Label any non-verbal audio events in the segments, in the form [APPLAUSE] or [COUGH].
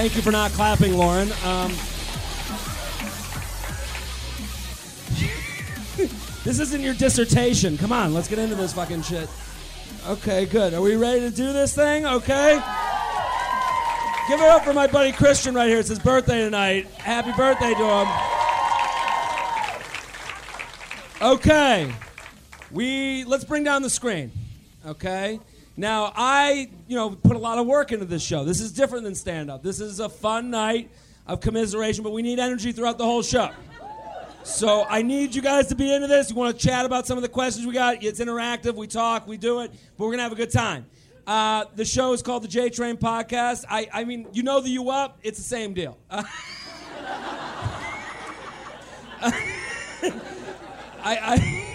Thank you for not clapping, Lauren. Um, [LAUGHS] this isn't your dissertation. Come on, let's get into this fucking shit. Okay, good. Are we ready to do this thing? Okay. Give it up for my buddy Christian right here. It's his birthday tonight. Happy birthday to him. Okay. We let's bring down the screen. Okay? Now, I, you know, put a lot of work into this show. This is different than stand up. This is a fun night of commiseration, but we need energy throughout the whole show. So I need you guys to be into this. You want to chat about some of the questions we got? It's interactive. We talk, we do it, but we're gonna have a good time. Uh, the show is called the J Train Podcast. I, I mean, you know the U Up. It's the same deal. Uh, [LAUGHS] I, I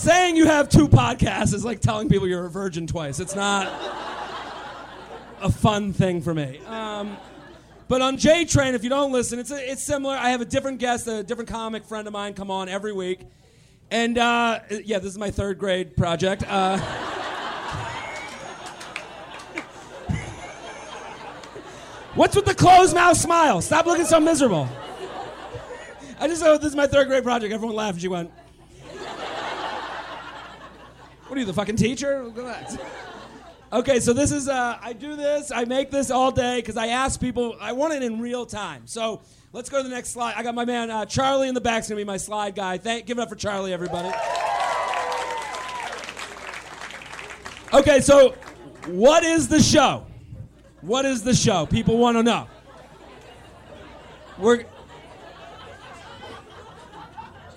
saying you have two podcasts is like telling people you're a virgin twice. It's not a fun thing for me. Um, but on J Train, if you don't listen, it's a, it's similar. I have a different guest, a different comic friend of mine, come on every week, and uh, yeah, this is my third grade project. Uh, [LAUGHS] What's with the closed mouth smile? Stop looking so miserable. I just said, oh, this is my third grade project. Everyone laughed. She went, What are you, the fucking teacher? Okay, so this is, uh, I do this, I make this all day because I ask people, I want it in real time. So let's go to the next slide. I got my man uh, Charlie in the back, going to be my slide guy. Thank, give it up for Charlie, everybody. Okay, so what is the show? What is the show? People want to know. We're.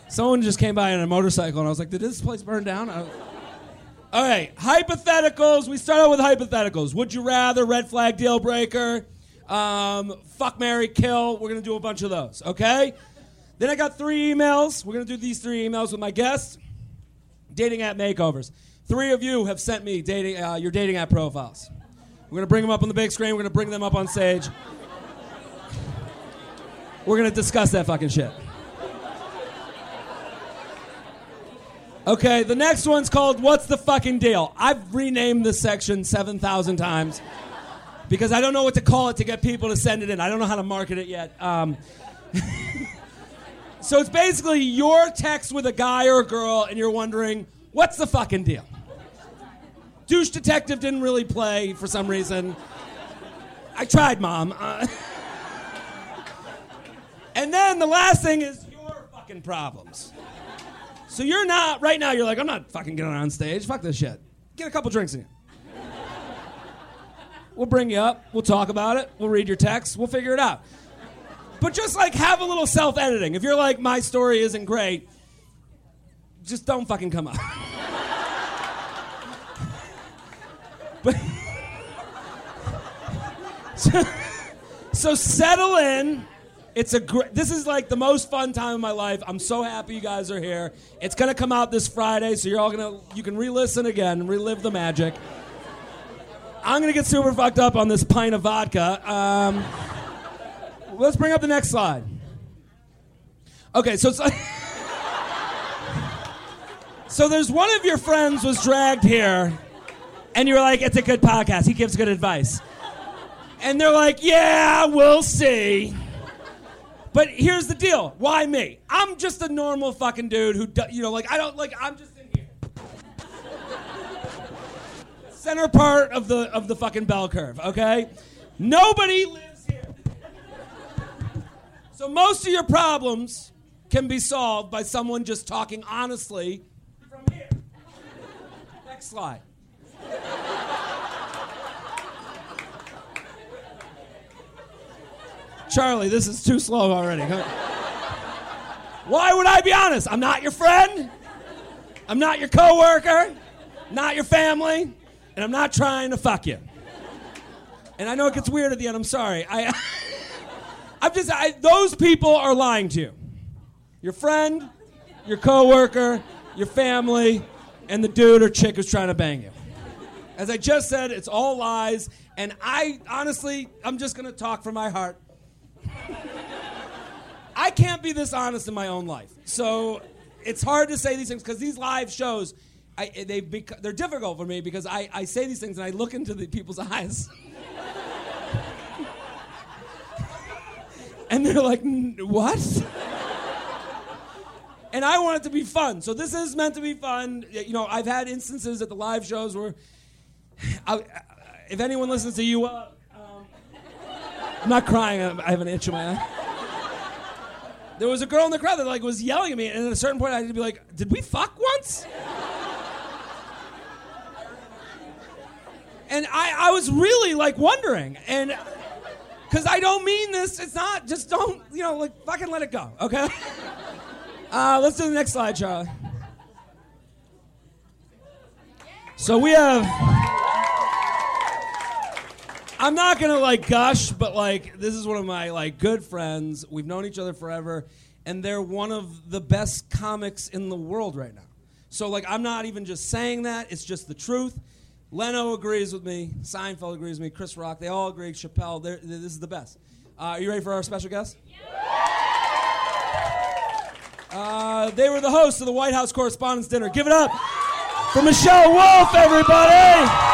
Someone just came by on a motorcycle, and I was like, "Did this place burn down?" I... All right, hypotheticals. We start out with hypotheticals. Would you rather? Red flag, deal breaker. Um, fuck, Mary, kill. We're gonna do a bunch of those. Okay. Then I got three emails. We're gonna do these three emails with my guests. Dating app makeovers. Three of you have sent me dating uh, your dating app profiles. We're to bring them up on the big screen. We're to bring them up on stage. We're to discuss that fucking shit. Okay, the next one's called What's the Fucking Deal? I've renamed this section 7,000 times because I don't know what to call it to get people to send it in. I don't know how to market it yet. Um, [LAUGHS] so it's basically your text with a guy or a girl, and you're wondering, What's the fucking deal? Douche Detective didn't really play for some reason. I tried, Mom. Uh, [LAUGHS] and then the last thing is your fucking problems. So you're not, right now, you're like, I'm not fucking getting on stage. Fuck this shit. Get a couple drinks in you. We'll bring you up. We'll talk about it. We'll read your text. We'll figure it out. But just like have a little self editing. If you're like, my story isn't great, just don't fucking come up. [LAUGHS] But [LAUGHS] so, so settle in. It's a great. This is like the most fun time of my life. I'm so happy you guys are here. It's gonna come out this Friday, so you're all gonna you can re-listen again relive the magic. I'm gonna get super fucked up on this pint of vodka. Um, let's bring up the next slide. Okay, so. so [LAUGHS] So there's one of your friends was dragged here and you're like, it's a good podcast. He gives good advice. And they're like, yeah, we'll see. But here's the deal. Why me? I'm just a normal fucking dude who, you know, like, I don't, like, I'm just in here. Center part of the, of the fucking bell curve, okay? Nobody lives here. So most of your problems can be solved by someone just talking honestly from here. Next slide. Charlie, this is too slow already. Why would I be honest? I'm not your friend. I'm not your coworker. Not your family. And I'm not trying to fuck you. And I know it gets weird at the end. I'm sorry. I, [LAUGHS] I'm just. I, those people are lying to you. Your friend, your coworker, your family, and the dude or chick who's trying to bang you. As I just said, it's all lies. And I honestly, I'm just going to talk from my heart. I can't be this honest in my own life. So it's hard to say these things because these live shows, I, they bec- they're difficult for me because I, I say these things and I look into the people's [LAUGHS] eyes. and they're like, what? and I want it to be fun. So this is meant to be fun. You know, I've had instances at the live shows where, I, if anyone listens to you, uh, I'm not crying. I have an itch in my eye. There was a girl in the crowd that like was yelling at me, and at a certain point, I had to be like, "Did we fuck once?" and I, I was really like wondering, and because I don't mean this, it's not. Just don't, you know, like fucking let it go, okay? Uh, let's do the next slide, Charlie. So we have. I'm not gonna like gush, but like this is one of my like good friends. We've known each other forever, and they're one of the best comics in the world right now. So like I'm not even just saying that; it's just the truth. Leno agrees with me. Seinfeld agrees with me. Chris Rock, they all agree. Chappelle, they're, this is the best. Uh, are you ready for our special guest? Uh, they were the hosts of the White House Correspondents' Dinner. Give it up for Michelle Wolf, everybody!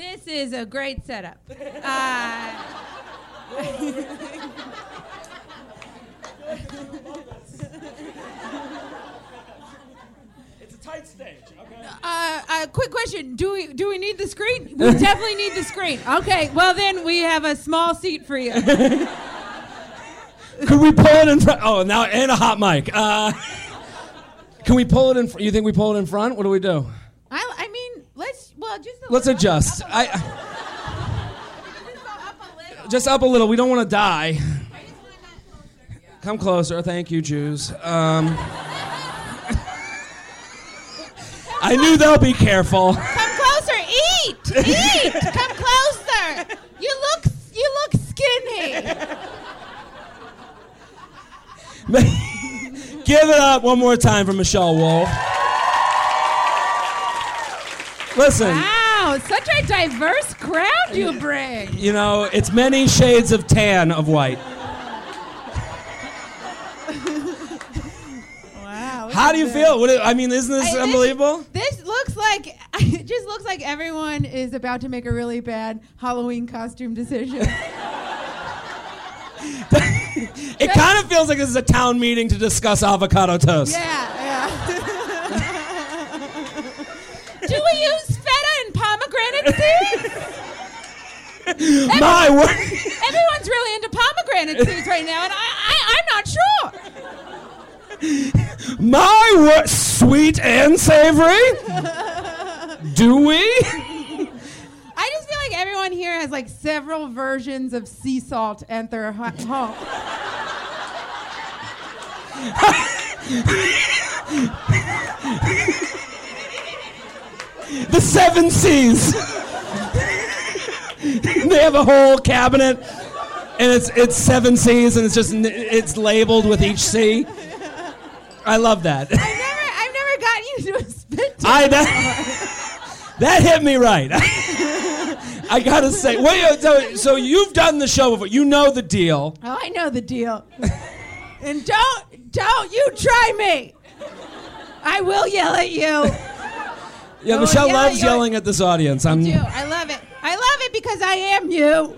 This is a great setup. Uh, [LAUGHS] [LAUGHS] It's a tight stage, okay? uh, uh, quick question: Do we do we need the screen? We [LAUGHS] definitely need the screen. Okay, well then we have a small seat for you. Could we pull it in front? Oh, now and a hot mic. Uh, can we pull it in? Fr- you think we pull it in front? What do we do? I, I mean, let's well just a Let's adjust. up a I just up a little. We don't want to die. I just want that closer, yeah. Come closer. Thank you, Jews. Um, [LAUGHS] I knew they'll be careful. Come closer. Eat. Eat. [LAUGHS] Come closer. You look you look skinny. [LAUGHS] Give it up one more time for Michelle Wolf. Listen, Wow, such a diverse crowd you bring. you know, it's many shades of tan of white. Wow. How do you feel? What, I mean, isn't this I- unbelievable? This looks like [LAUGHS] it just looks like everyone is about to make a really bad Halloween costume decision. [LAUGHS] [LAUGHS] It kind of feels like this is a town meeting to discuss avocado toast. yeah, yeah. Do we use pomegranate seeds? [LAUGHS] My word. Everyone's really into pomegranate seeds right now, and I, I I'm not sure. My word. Sweet and savory? Do we? I just feel like everyone here has like several versions of sea salt at their ho- home. [LAUGHS] The seven C's. they have a whole cabinet, and it's it's seven C's, and it's just it's labeled with each C. I love that. I've never I've never gotten you to a spit take. I that, that hit me right. I gotta say, wait. So, so you've done the show before. You know the deal. Oh, I know the deal. and don't don't you try me. I will yell at you. Yeah, Oh, Michelle yeah, loves yelling at this audience. I'm Do I love it. I love it because I am you.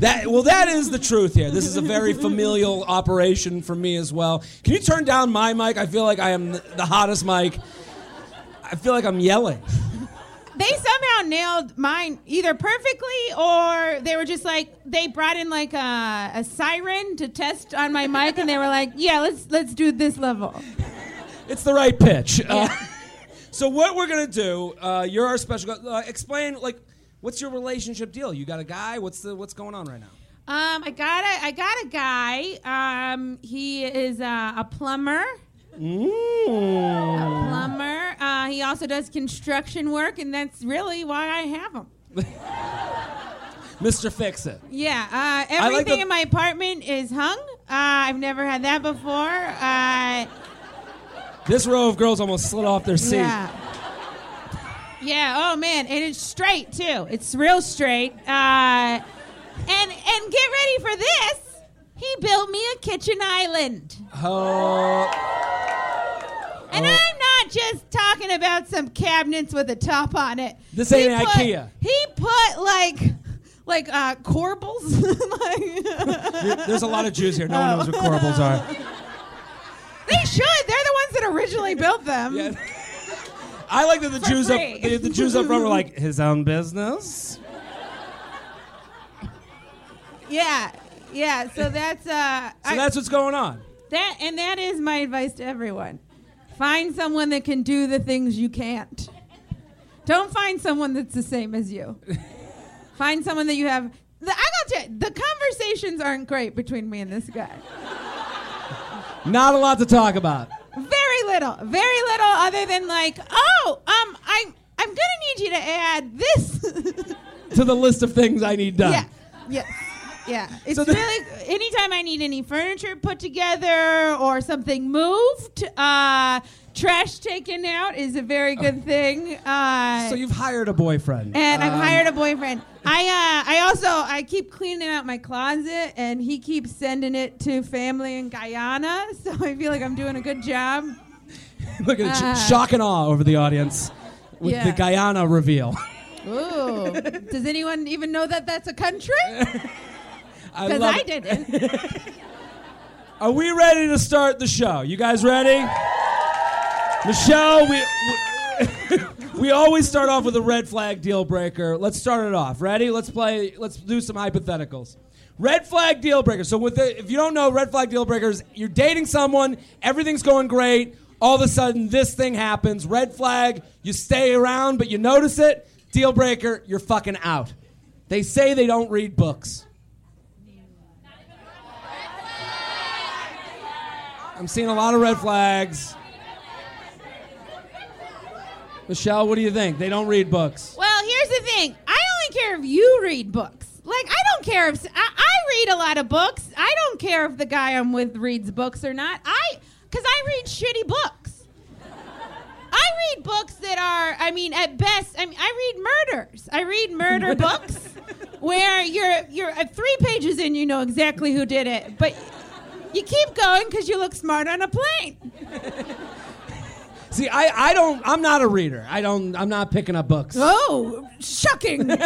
that. Well, that is the truth here. This is a very familial operation for me as well. Can you turn down my mic? I feel like I am the hottest mic. I feel like I'm yelling. They somehow nailed mine either perfectly or they were just like they brought in like a, a siren to test on my mic and they were like, yeah, let's let's do this level. It's the right pitch. Uh, so what we're gonna do? Uh, you're our special. Uh, explain like what's your relationship deal? You got a guy? What's the what's going on right now? Um, I got a I got a guy. Um, he is uh, a plumber. Mm. Plumber. Uh, he also does construction work, and that's really why I have him. [LAUGHS] Mr. Fix It. Yeah, uh, everything the- in my apartment is hung. Uh, I've never had that before. Uh, This row of girls almost slid off their seat. yeah. Yeah. Oh man, and it's straight too. It's real straight. Uh, and and get ready for this. He built me a kitchen island. Oh, And Oh. I'm not just talking about some cabinets with a top on it. This ain't He put- IKEA. He put like like uh corbels. [LAUGHS] like, there's a lot of Jews here. No one knows what corbels are. They should. They're the ones that originally built them. Yeah. I like that the For Jews up free. the, the Jews up front were like his own business. Yeah. Yeah, so that's uh So I- that's what's going on. that and that is my advice to everyone. Find someone that can do the things you can't. Don't find someone that's the same as you. find someone that you have the, I got to the conversations aren't great between me and this guy. Not a lot to talk about. Very little, very little, other than like, oh, um, I, I'm gonna need you to add this. [LAUGHS] To the list of things I need done. yeah, Yeah. yeah. It's So really anytime I need any furniture put together or something moved, uh, trash taken out is a very good thing. Uh, So you've hired a boyfriend. and I've Um, hired a boyfriend. I uh, I also I keep cleaning out my closet, and he keeps sending it to family in Guyana. [LAUGHS] So I feel like I'm doing a good job. [LAUGHS] Look at Uh, sh- shock and awe over the audience with Yeah. the Guyana reveal. [LAUGHS] Ooh, does anyone even know that that's a country? Because love I didn't. Are we ready to start the show? You guys ready? Michelle, we, we we always start off with a red flag deal breaker. Let's start it off. Ready? Let's play. Let's do some hypotheticals. Red flag deal breaker. So with the, if you don't know, red flag deal breakers, you're dating someone, everything's going great. All of a sudden, this thing happens. Red flag. You stay around, but you notice it. Deal breaker. You're fucking out. They say they don't read books. I'm seeing a lot of red flags. Michelle, what do you think? They don't read books. well, here's the thing. I only care if you read books. Like I don't care if I, I read a lot of books. I don't care if the guy I'm with reads books or not. I because I read shitty books. I read books that are, I mean, at best, I mean, I read murders. I read murder [LAUGHS] books where you're you're at three pages in, you know exactly who did it, but you keep going because you look smart on a plane. See, I, I don't. I'm not a reader. I don't. I'm not picking up books. Oh, shocking! [LAUGHS]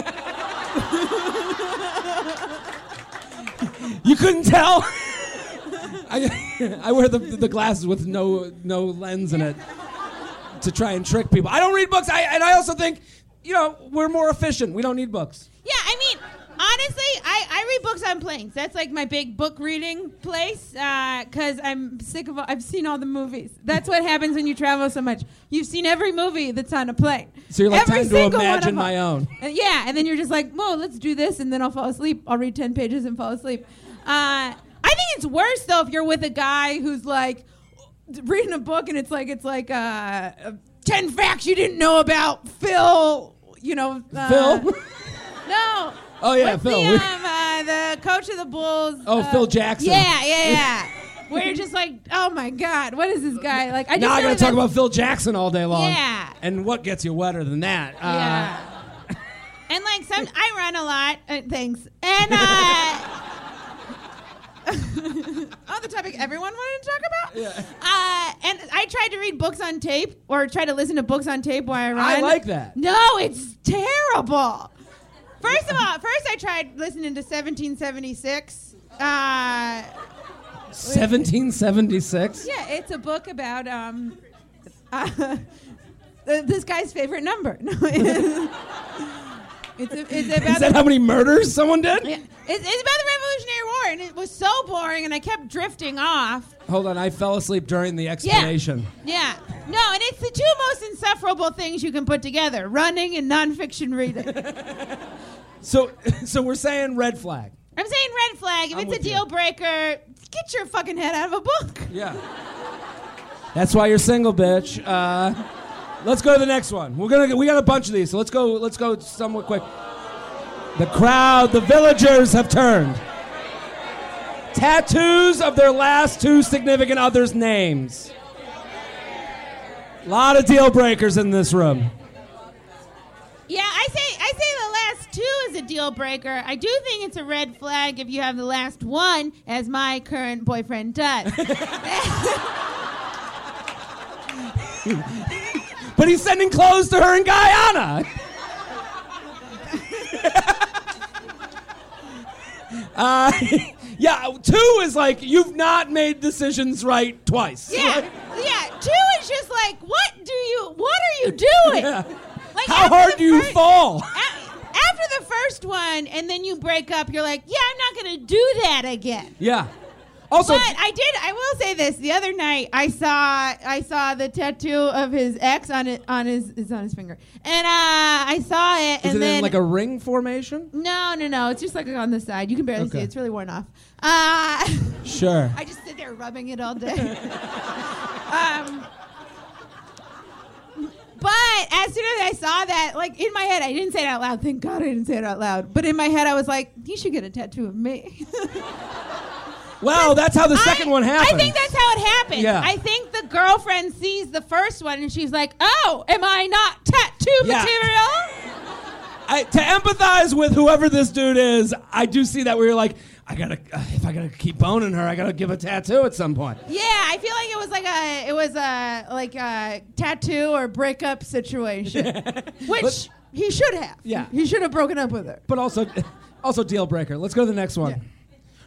You couldn't tell. [LAUGHS] I, I wear the, the glasses with no no lens in it to try and trick people. I don't read books. I and I also think, you know, we're more efficient. We don't need books. Yeah, I mean, honestly, I, I read books on planes. That's like my big book reading place because I'm sick of. I've seen all the movies. That's what happens when you travel so much. You've seen every movie that's on a plane. So you're like, every time to imagine my own. And yeah, and then you're just like, "Whoa, let's do this," and then I'll fall asleep. I'll read ten pages and fall asleep. Uh, I think it's worse though if you're with a guy who's like reading a book and it's like it's like uh, uh, ten facts you didn't know about Phil. You know, uh, Phil. [LAUGHS] no. Oh, yeah, What's Phil. The, um, uh, the coach of the Bulls. Oh, uh, Phil Jackson. Yeah, yeah, yeah. Where you're just like, oh my god, what is this guy like? I just now I got to talk about Phil Jackson all day long. Yeah. And what gets you wetter than that? Uh, Yeah. [LAUGHS] and like some, I run a lot. Uh, thanks. And uh, [LAUGHS] on the topic everyone wanted to talk about. Yeah. Uh, and I tried to read books on tape or try to listen to books on tape while I run. I like that. No, it's terrible. First of all, first I tried listening to 1776. Uh, 1776. yeah, it's a book about um, [LAUGHS] uh, [LAUGHS] this guy's favorite number. [LAUGHS] It's, a, it's about Is that how many murders someone did? yeah, it's, it's about the Revolutionary War, and it was so boring, and I kept drifting off. Hold on, I fell asleep during the explanation. Yeah, no, and it's the two most insufferable things you can put together: running and nonfiction reading. [LAUGHS] So, [LAUGHS] so we're saying red flag. I'm saying red flag. If I'm it's a with you. deal breaker, get your fucking head out of a book. Yeah. That's why you're single, bitch. Uh, let's go to the next one. We're gonna we got a bunch of these, so let's go let's go somewhat quick. The crowd, the villagers have turned. Tattoos of their last two significant others' names. A lot of deal breakers in this room. Yeah, I say I say the last two is a deal breaker. I do think it's a red flag if you have the last one, as my current boyfriend does. [LAUGHS] [LAUGHS] But he's sending clothes to her in Guyana. [LAUGHS] uh, yeah, two is like you've not made decisions right twice. yeah, yeah. Two is just like, what do you? What are you doing? Yeah. Like How hard do you fir- fall? a- After the first one, and then you break up, you're like, yeah, I'm not gonna do that again. Yeah. Also, But I did. I will say this: the other night, I saw I saw the tattoo of his ex on it on his is on his finger, and uh, I saw it, is and it then in like a ring formation? no, no, no, it's just like on the side. You can barely see it. It's really worn off. Uh, [LAUGHS] Sure. I just sit there rubbing it all day. [LAUGHS] um, but as soon as I saw that, like in my head, I didn't say it out loud. Thank God I didn't say it out loud. But in my head, I was like, "You should get a tattoo of me." [LAUGHS] Well, that's how the second I, one happened. I think that's how it happened. Yeah. I think the girlfriend sees the first one and she's like, "Oh, am I not tattoo Yeah. material?" I, to empathize with whoever this dude is, I do see that where you're like, I gotta, uh, if I gotta keep boning her, I gotta give a tattoo at some point. Yeah, I feel like it was like a, it was a like a tattoo or breakup situation, [LAUGHS] which But- he should have. Yeah. he should have broken up with her. But also, also deal breaker. Let's go to the next one.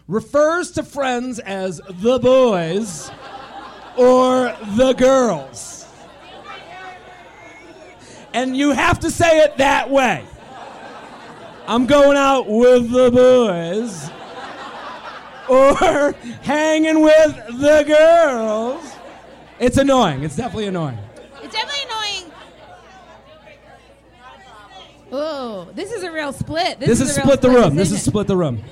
Refers to friends as the boys or the girls. And you have to say it that way. I'm going out with the boys or [LAUGHS] hanging with the girls. It's annoying. It's definitely annoying. It's definitely annoying. Oh, this is a real split. This, This is real split the room. This is split the room.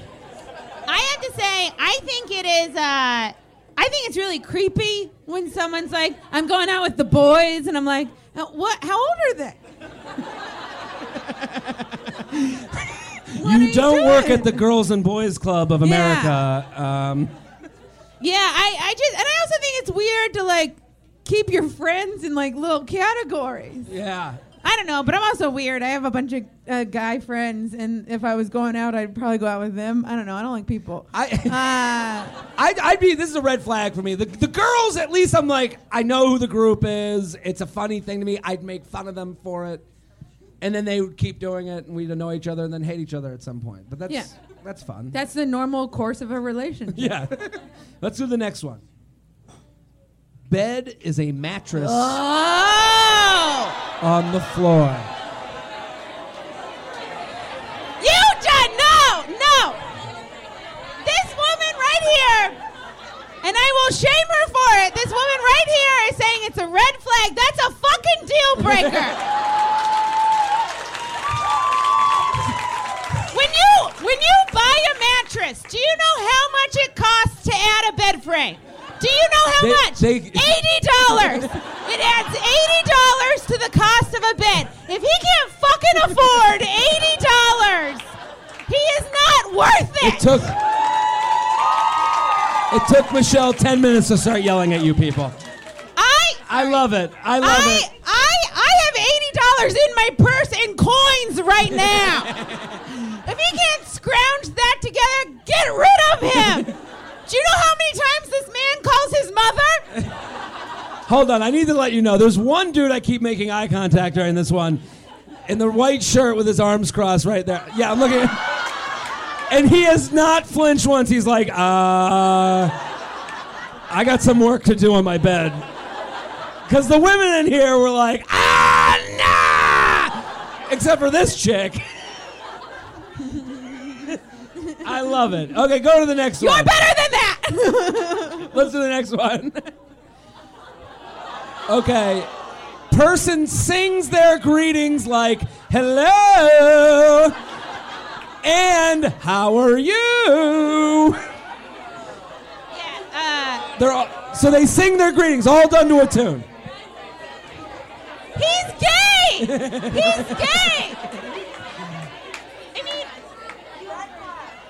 I have to say, I think it is. Uh, I think it's really creepy when someone's like, "I'm going out with the boys," and I'm like, "Uh, "What? How old are they?" [LAUGHS] Are You you don't work at the Girls and Boys Club of Yeah. America. Um, Yeah, I, I just, and I also think it's weird to like keep your friends in like little categories. yeah. I don't know, but I'm also weird. I have a bunch of uh, guy friends, and if I was going out, I'd probably go out with them. I don't know. I don't like people. [LAUGHS] I, Uh, [LAUGHS] I'd, I'd be. This is a red flag for me. The, the girls, at least, I'm like, I know who the group is. It's a funny thing to me. I'd make fun of them for it, and then they would keep doing it, and we'd annoy each other, and then hate each other at some point. But that's Yeah. that's fun. that's the normal course of a relationship. [LAUGHS] yeah. Let's do the next one. Bed is a mattress Oh! on the floor. You done no, no. This woman right here, and I will shame her for it. This woman right here is saying it's a red flag. That's a fucking deal breaker. when you when you buy a mattress, do you know how much it costs to add a bed frame? Do you know how They- much? they- Eighty dollars. it adds eighty dollars to the cost of a bed. If he can't fucking afford eighty dollars, he is not worth it. It took. It took Michelle ten minutes to start yelling at you people. I I love it. I love I, it. I I have eighty dollars in my purse in coins right now. [LAUGHS] if he can't scrounge that together, get rid of him. [LAUGHS] Do you know how many times this man calls his mother? Hold on, I need to let you know. There's one dude I keep making eye contact during this one, in the white shirt with his arms crossed right there. Yeah, I'm looking. At, and he has not flinched once. He's like, uh, I got some work to do on my bed. Because the women in here were like, ah, nah! Except for this chick. [LAUGHS] I love it. Okay, go to the next You're one. better than. [LAUGHS] Let's do the next one. [LAUGHS] okay. Person sings their greetings like, hello, and how are you? yeah, They're all, so they sing their greetings, all done to a tune. uh, he's gay. He's [LAUGHS] gay. I mean,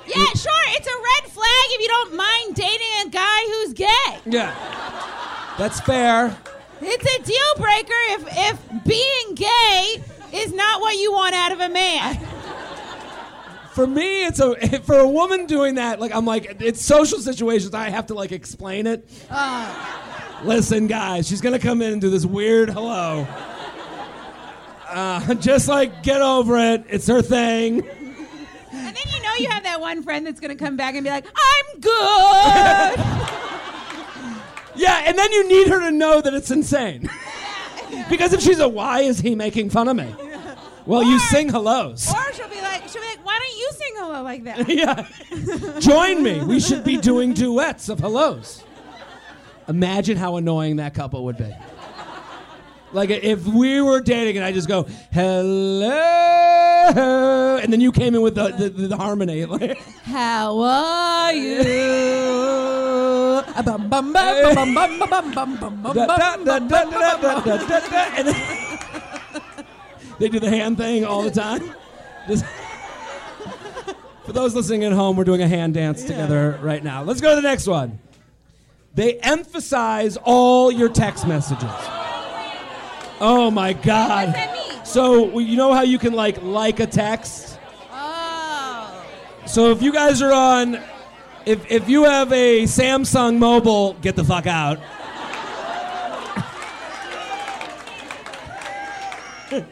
Yeah, sure. It's a red flag if you don't mind dating a guy who's gay. Yeah. That's fair. It's a deal breaker if if being gay is not what you want out of a man. For me, it's a [LAUGHS] for a woman doing that. Like I'm like, it's social situations. I have to like explain it. Listen, guys, she's gonna come in and do this weird hello. Uh, [LAUGHS] just like get over it. It's her thing. And then you know you have that one friend that's gonna come back and be like, "I'm good." [LAUGHS] Yeah, and then you need her to know that it's insane. because if she's a, why is he making fun of me? Well, you sing hellos. or she'll be like, she'll be like, "Why don't you sing hello like that?" [LAUGHS] yeah. Join me. We should be doing duets of hellos. Imagine how annoying that couple would be. Like if we were dating and I just go hello, and then you came in with the the, the, the harmony. Like, How are you? They do the hand thing all the time. Just for those listening at home, we're doing a hand dance together yeah. right now. Let's go to the next one. They emphasize all your text messages. Oh my God. What does that mean? So you know how you can like like a text? Oh. So if you guys are on, if if you have a Samsung mobile, get the fuck out. [LAUGHS]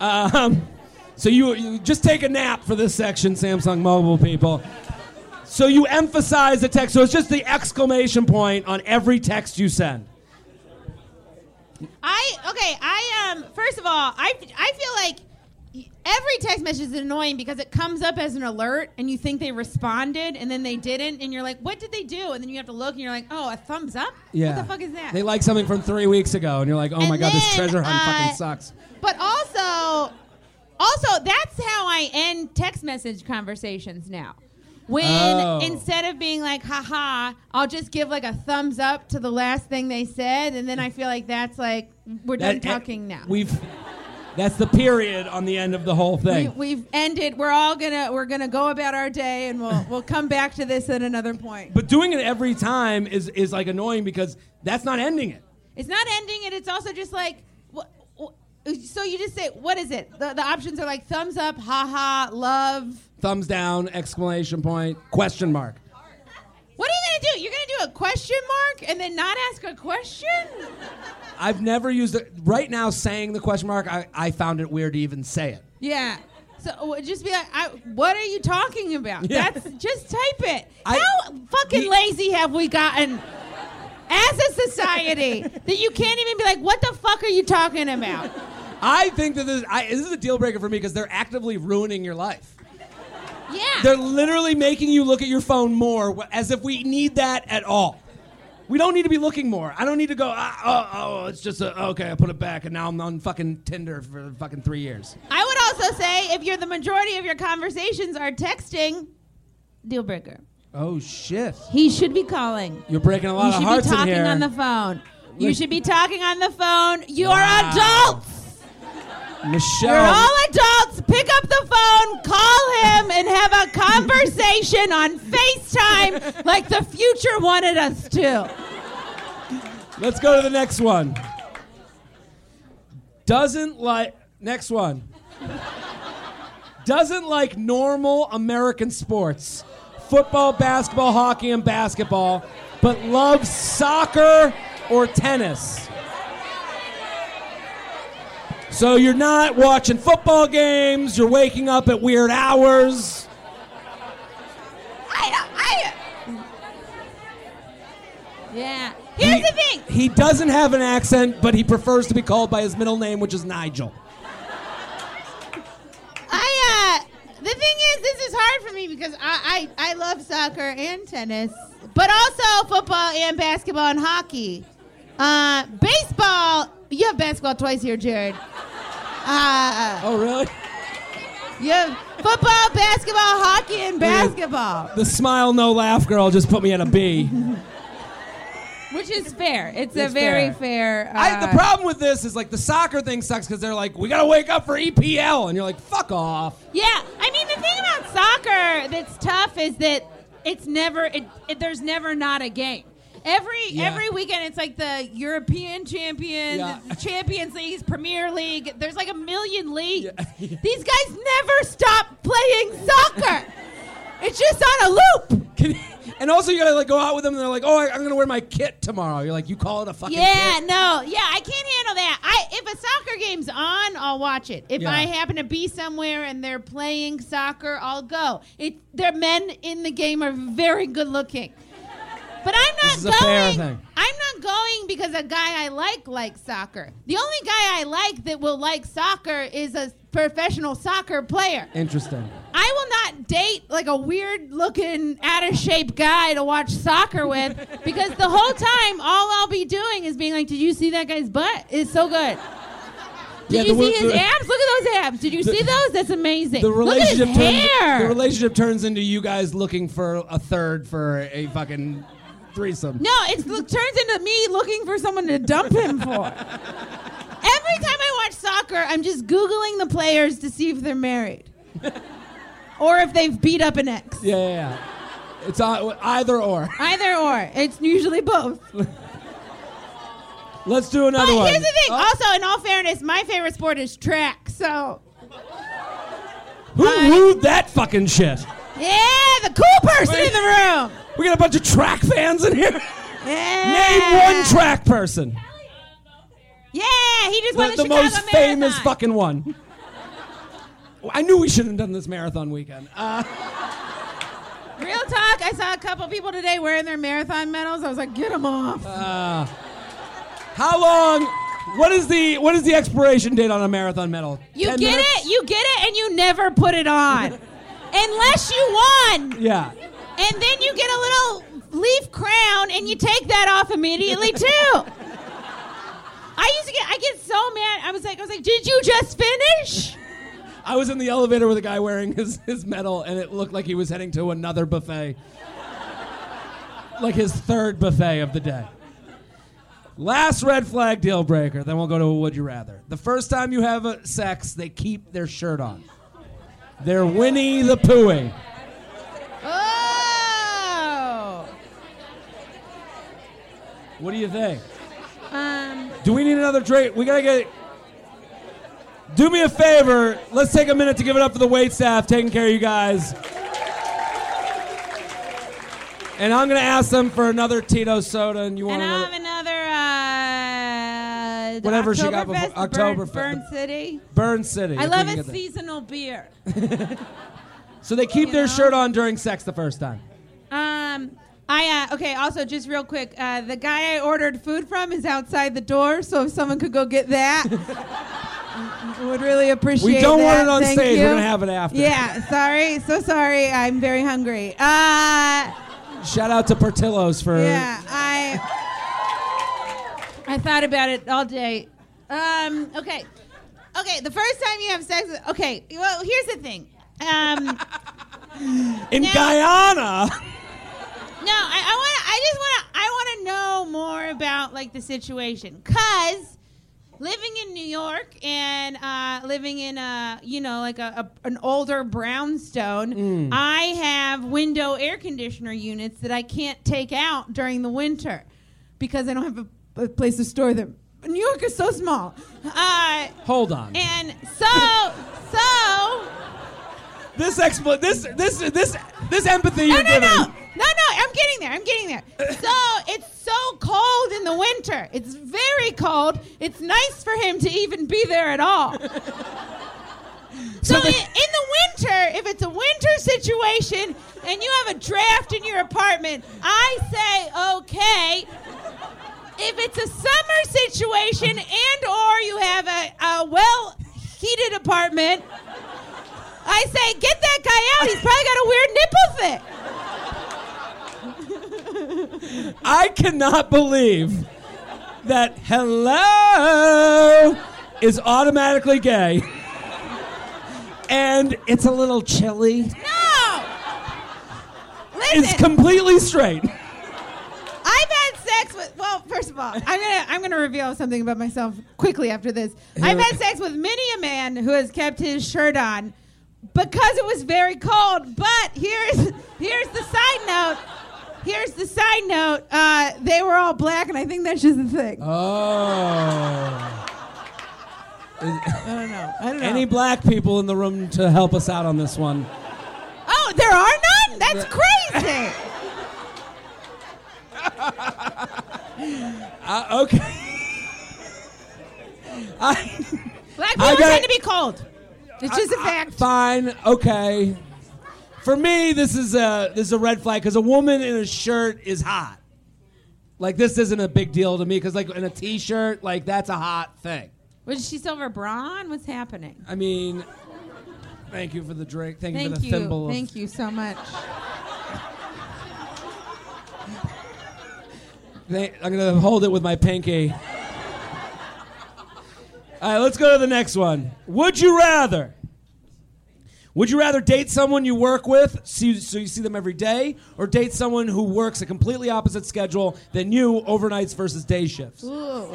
um, so you, you just take a nap for this section, Samsung mobile people. So you emphasize the text. So it's just the exclamation point on every text you send. I okay. I um. First of all, I I feel like every text message is annoying because it comes up as an alert, and you think they responded, and then they didn't, and you're like, "What did they do?" And then you have to look, and you're like, "Oh, a thumbs up? Yeah. What the fuck is that?" They like something from three weeks ago, and you're like, oh my And god, this treasure hunt uh, fucking sucks. But also, also that's how I end text message conversations now. When Oh. instead of being like haha, I'll just give like a thumbs up to the last thing they said, and then I feel like that's like we're done talking now. We've. That's the period on the end of the whole thing. we've ended. We're all gonna we're gonna go about our day, and we'll [LAUGHS] we'll come back to this at another point. But doing it every time is is like annoying because that's not ending it. It's not ending it. It's also just like, so you just say, what is it? The, the options are like thumbs up, haha, love. Thumbs down, exclamation point, question mark. What are you gonna do? You're gonna do a question mark and then not ask a question? I've never used it. Right now, saying the question mark, I, I found it weird to even say it. Yeah. So uh, just be like, I, what are you talking about? Yeah. That's just type it. I- How fucking lazy have we gotten as a society that you can't even be like, what the fuck are you talking about? I think that this, I, this is a deal breaker for me because they're actively ruining your life. Yeah. They're literally making you look at your phone more, as if we need that at all. We don't need to be looking more. I don't need to go. Ah, oh, oh, it's just a, okay. I put it back, and now I'm on fucking Tinder for fucking three years. I would also say if you're the majority of your conversations are texting, deal breaker. Oh shit! He should be calling. You're breaking a lot of money. You should be talking on the phone. You should be talking on the phone. You're Wow. adults. Michelle. You're all adults. Pick up the phone, call him, and have a conversation on FaceTime like the future wanted us to. Let's go to the next one. Doesn't like next one. Doesn't like normal American sports. Football, basketball, hockey, and basketball, but loves soccer or tennis. So you're not watching football games, you're waking up at weird hours. I, I, yeah. Here's He- the thing. He doesn't have an accent, but he prefers to be called by his middle name, which is Nigel. I uh the thing is this is hard for me because I, I, I love soccer and tennis, but also football and basketball and hockey. Uh baseball you have basketball twice here, Jared. Uh Oh, really? you have football, basketball, hockey, and basketball. The smile, no laugh girl just put me at a B. Which is fair. It's, a It's very fair. fair. uh, I, the problem with this is like the soccer thing sucks because they're like, we gotta wake up for EPL, and you're like, fuck off. Yeah, I mean the thing about soccer that's tough is that it's never it, it, there's never not a game. Every Yeah. every weekend it's like the European champion, Yeah. Champions Leagues, Premier League. There's like a million leagues. [LAUGHS] Yeah. These guys never stop playing soccer. it's just on a loop. Can you- and also you gotta like go out with them, and they're like, oh, I, I'm gonna wear my kit tomorrow. You're like, you call it a fucking Yeah, kit? no, yeah, I can't handle that. I if a soccer game's on, I'll watch it. If. I happen to be somewhere and they're playing soccer, I'll go. It the men in the game are very good looking. But I'm not This is a fair going. thing. I'm not going because a guy I like likes soccer. The only guy I like that will like soccer is a professional soccer player. Interesting. I will not date like a weird looking, out of shape guy to watch soccer with because the whole time, all I'll be doing is being like, Did you see that guy's butt? It's so good. Did Yeah, you the- see his the- abs? Look at those abs. Did you see those? That's amazing. The Look at his relationship turns. hair. The relationship turns into you guys looking for a third for a fucking threesome. no, it turns into me looking for someone to dump him for. Every time I watch soccer, I'm just Googling the players to see if they're married or if they've beat up an ex. Yeah, yeah, yeah. It's uh, either or. Either or. It's usually both. Let's do another But one. here's the thing. Oh, Also, in all fairness, my favorite sport is track. So, who wooed that fucking shit? yeah, the cool person Wait. in the room. We got a bunch of track fans in here. Yeah. Name one track person. Yeah, he just won The, the, the most Marathon. famous fucking one. I knew we shouldn't have done this marathon weekend. Uh, Real talk. I saw a couple people today wearing their marathon medals. I was like, get them off. uh, how long? What is the what is the expiration date on a marathon medal? you 10 get minutes? it. You get it, and you never put it on, [LAUGHS] unless you won. Yeah. And then you get a little leaf crown, and you take that off immediately [LAUGHS] too. I used to get. I get so mad. I was like, I was like, did you just finish? I was in the elevator with a guy wearing his, his medal, and it looked like he was heading to another buffet. like his third buffet of the day. Last red flag deal breaker, then we'll go to a would you rather. The first time you have a sex, they keep their shirt on. They're Winnie the Poohing. What do you think? Um. Do we need another drink? We gotta get. Do me a favor. Let's take a minute to give it up for the wait staff taking care of you guys. And I'm gonna ask them for another Tito soda, and you want And another have another uh, Whatever she got before- Oktoberfest. Burn, Burn City. Burn City. I love a seasonal beer. [LAUGHS] So they keep you their know? shirt on during sex the first time. Um, I uh, okay. Also, just real quick, uh, the guy I ordered food from is outside the door, so if someone could go get that, I [LAUGHS] [LAUGHS] would really appreciate. We don't want it on Thank stage. You. We're gonna have it after. Yeah, sorry, so sorry. I'm very hungry. Uh, Shout out to Portillo's for. yeah, I I thought about it all day. Um, okay, okay. The first time you have sex, with, okay. Well, here's the thing. Um, In Now- Guyana. No, I, I want. I just want to. I want to know more about like the situation, cause living in New York and uh, living in a you know like a, a an older brownstone, I have window air conditioner units that I can't take out during the winter because I don't have a, a place to store them. New York is so small, uh, Hold on. and so so. This expl- this this this this empathy No, you're no, giving. no, no, no. I'm getting there. I'm getting there. So it's so cold in the winter. It's very cold. It's nice for him to even be there at all. [LAUGHS] So So the- in, in the winter, if it's a winter situation and you have a draft in your apartment, I say okay. If it's a summer situation and or you have a, a well heated apartment, I say get that guy out. He's probably got a weird nipple fit. I cannot believe that hello is automatically gay. And it's a little chilly. No. Listen, It's completely straight. I've had sex with. Well, first of all, I'm gonna I'm gonna reveal something about myself quickly after this. I've had sex with many a man who has kept his shirt on because it was very cold. But here's here's the side note. Here's the side note. Uh, they were all black, and I think that's just a thing. Oh. I don't know. I don't know. Any black people in the room to help us out on this one? oh, there are none. That's crazy. [LAUGHS] Uh, okay. [LAUGHS] I, Black people I got- tend to be cold. It's just a fact. fine. Okay. For me, this is a this is a red flag because a woman in a shirt is hot. Like this isn't a big deal to me because like in a t-shirt, like that's a hot thing. Was she silver brawn? What's happening? I mean, thank you for the drink. Thank, you for the you. thimble. of- Thank you so much. Thank- I'm gonna hold it with my pinky. All right, let's go to the next one. Would you rather? Would you rather date someone you work with, see, so you see them every day, or date someone who works a completely opposite schedule than you, overnights versus day shifts? Ooh.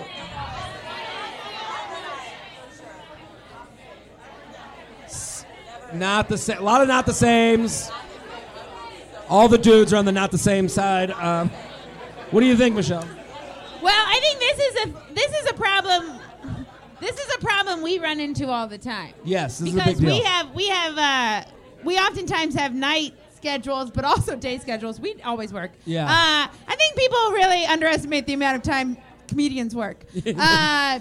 Not the same. A lot of not the sames. All the dudes are on the not the same side. Um, what do you think, Michelle? Well, I think this is a this is a problem. This is a problem we run into all the time. Yes, this is a because big deal. we have we have uh, we oftentimes have night schedules, but also day schedules. We always work. Yeah. Uh, I think people really underestimate the amount of time comedians work. [LAUGHS] Uh,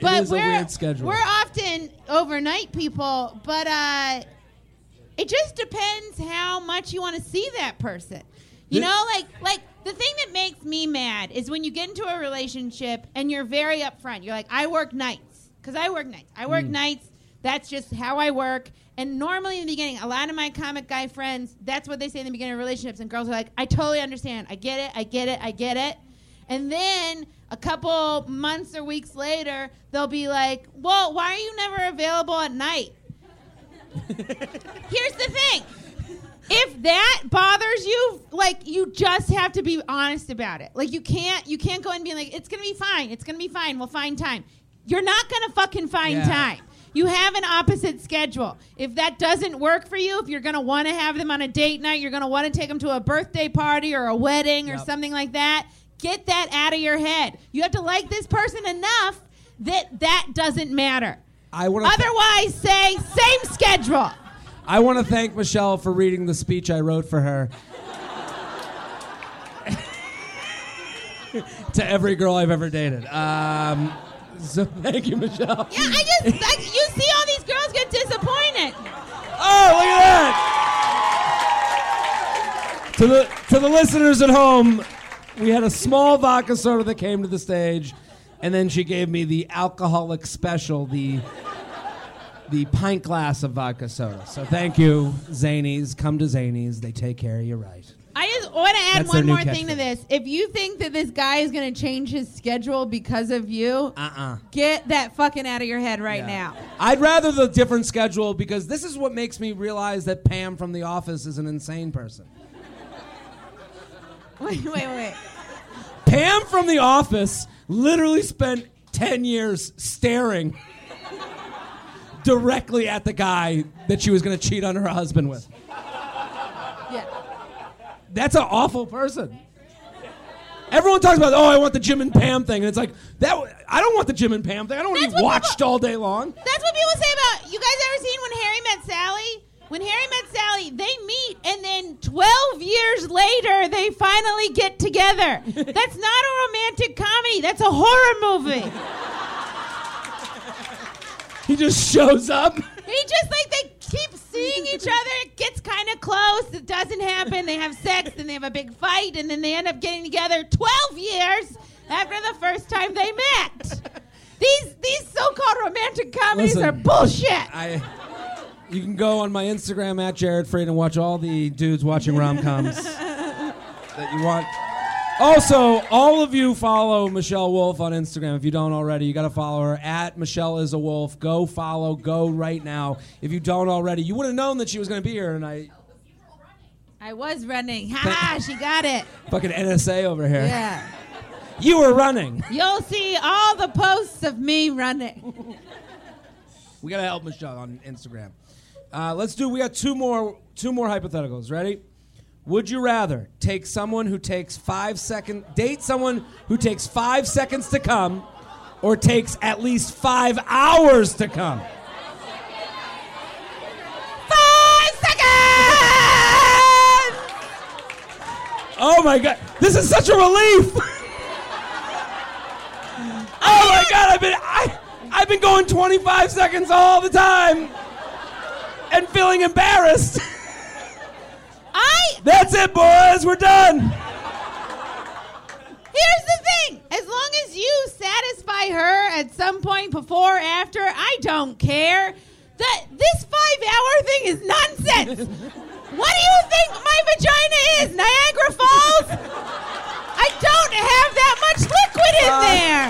but is a we're weird schedule. we're often overnight people, but uh, it just depends how much you want to see that person. You know, like like the thing that makes me mad is when you get into a relationship and you're very upfront. You're like, I work nights because I work nights. I Mm. work nights. That's just how I work. And normally in the beginning, a lot of my comic guy friends, that's what they say in the beginning of relationships. And girls are like, I totally understand. I get it. I get it. I get it. And then a couple months or weeks later, they'll be like, Well, why are you never available at night? Here's the thing. If that bothers you, like you just have to be honest about it. Like you can't you can't go and be like, it's gonna be fine, it's gonna be fine, we'll find time. You're not gonna fucking find Yeah. time. You have an opposite schedule. If that doesn't work for you, if you're gonna want to have them on a date night, you're gonna want to take them to a birthday party or a wedding or something like that. Get that out of your head. You have to like this person enough that that doesn't matter. I want to. Otherwise, say same schedule. I want to thank Michelle for reading the speech I wrote for her. [LAUGHS] to every girl I've ever dated. Um, [LAUGHS] so thank you, Michelle. Yeah, I just like you see all these girls get disappointed. Oh, look at that! To the to the listeners at home, we had a small vodka soda that came to the stage, and then she gave me the alcoholic special, the the pint glass of vodka soda. So thank you, Zanies. Come to Zanies; they take care of you right. I want to add That's their one new more thing to this. If you think that this guy is going to change his schedule because of you, Uh-uh. get that fucking out of your head right now. I'd rather the different schedule because this is what makes me realize that Pam from The Office is an insane person. [LAUGHS] Wait, wait, wait. Pam from The Office literally spent 10 years staring [LAUGHS] directly at the guy that she was going to cheat on her husband with. That's an awful person. Everyone talks about, oh, I want the Jim and Pam thing. And it's like, that. I don't want the Jim and Pam thing. I don't want to be watched all day long. That's what people say about you guys ever seen when Harry met Sally? When Harry met Sally, they meet and then 12 years later they finally get together. [LAUGHS] That's not a romantic comedy. That's a horror movie. He just shows up. He just like they keep seeing each other. It gets kind of close. It doesn't happen. They have sex and they have a big fight and then they end up getting together 12 years after the first time they met. [LAUGHS] These these so-called romantic comedies Listen, are bullshit. I. You can go on my Instagram at Jared Freid and watch all the dudes watching rom coms [LAUGHS] that you want. Also, all of you follow Michelle Wolf on Instagram. If you don't already, you got to follow her at Michelle is a Wolf. Go follow, go right now. If you don't already, you would have known that she was going to be here tonight. I was running. Ha! she got it. Fucking NSA over here. Yeah. You were running. You'll see all the posts of me running. We gotta help Michelle on Instagram. Uh, let's do. We got two more. Two more hypotheticals. Ready? Would you rather take someone who takes five seconds, date someone who takes five seconds to come, or takes at least five hours to come? Five seconds! Oh my god, this is such a relief! [LAUGHS] oh my god, I've been I, I've been going 25 seconds all the time, and feeling embarrassed. [LAUGHS] I That's it, boys. We're done. Here's the thing. As long as you satisfy her at some point before or after, I don't care. That this five hour thing is nonsense. what do you think my vagina is? Niagara Falls? I don't have that much liquid in Uh, there.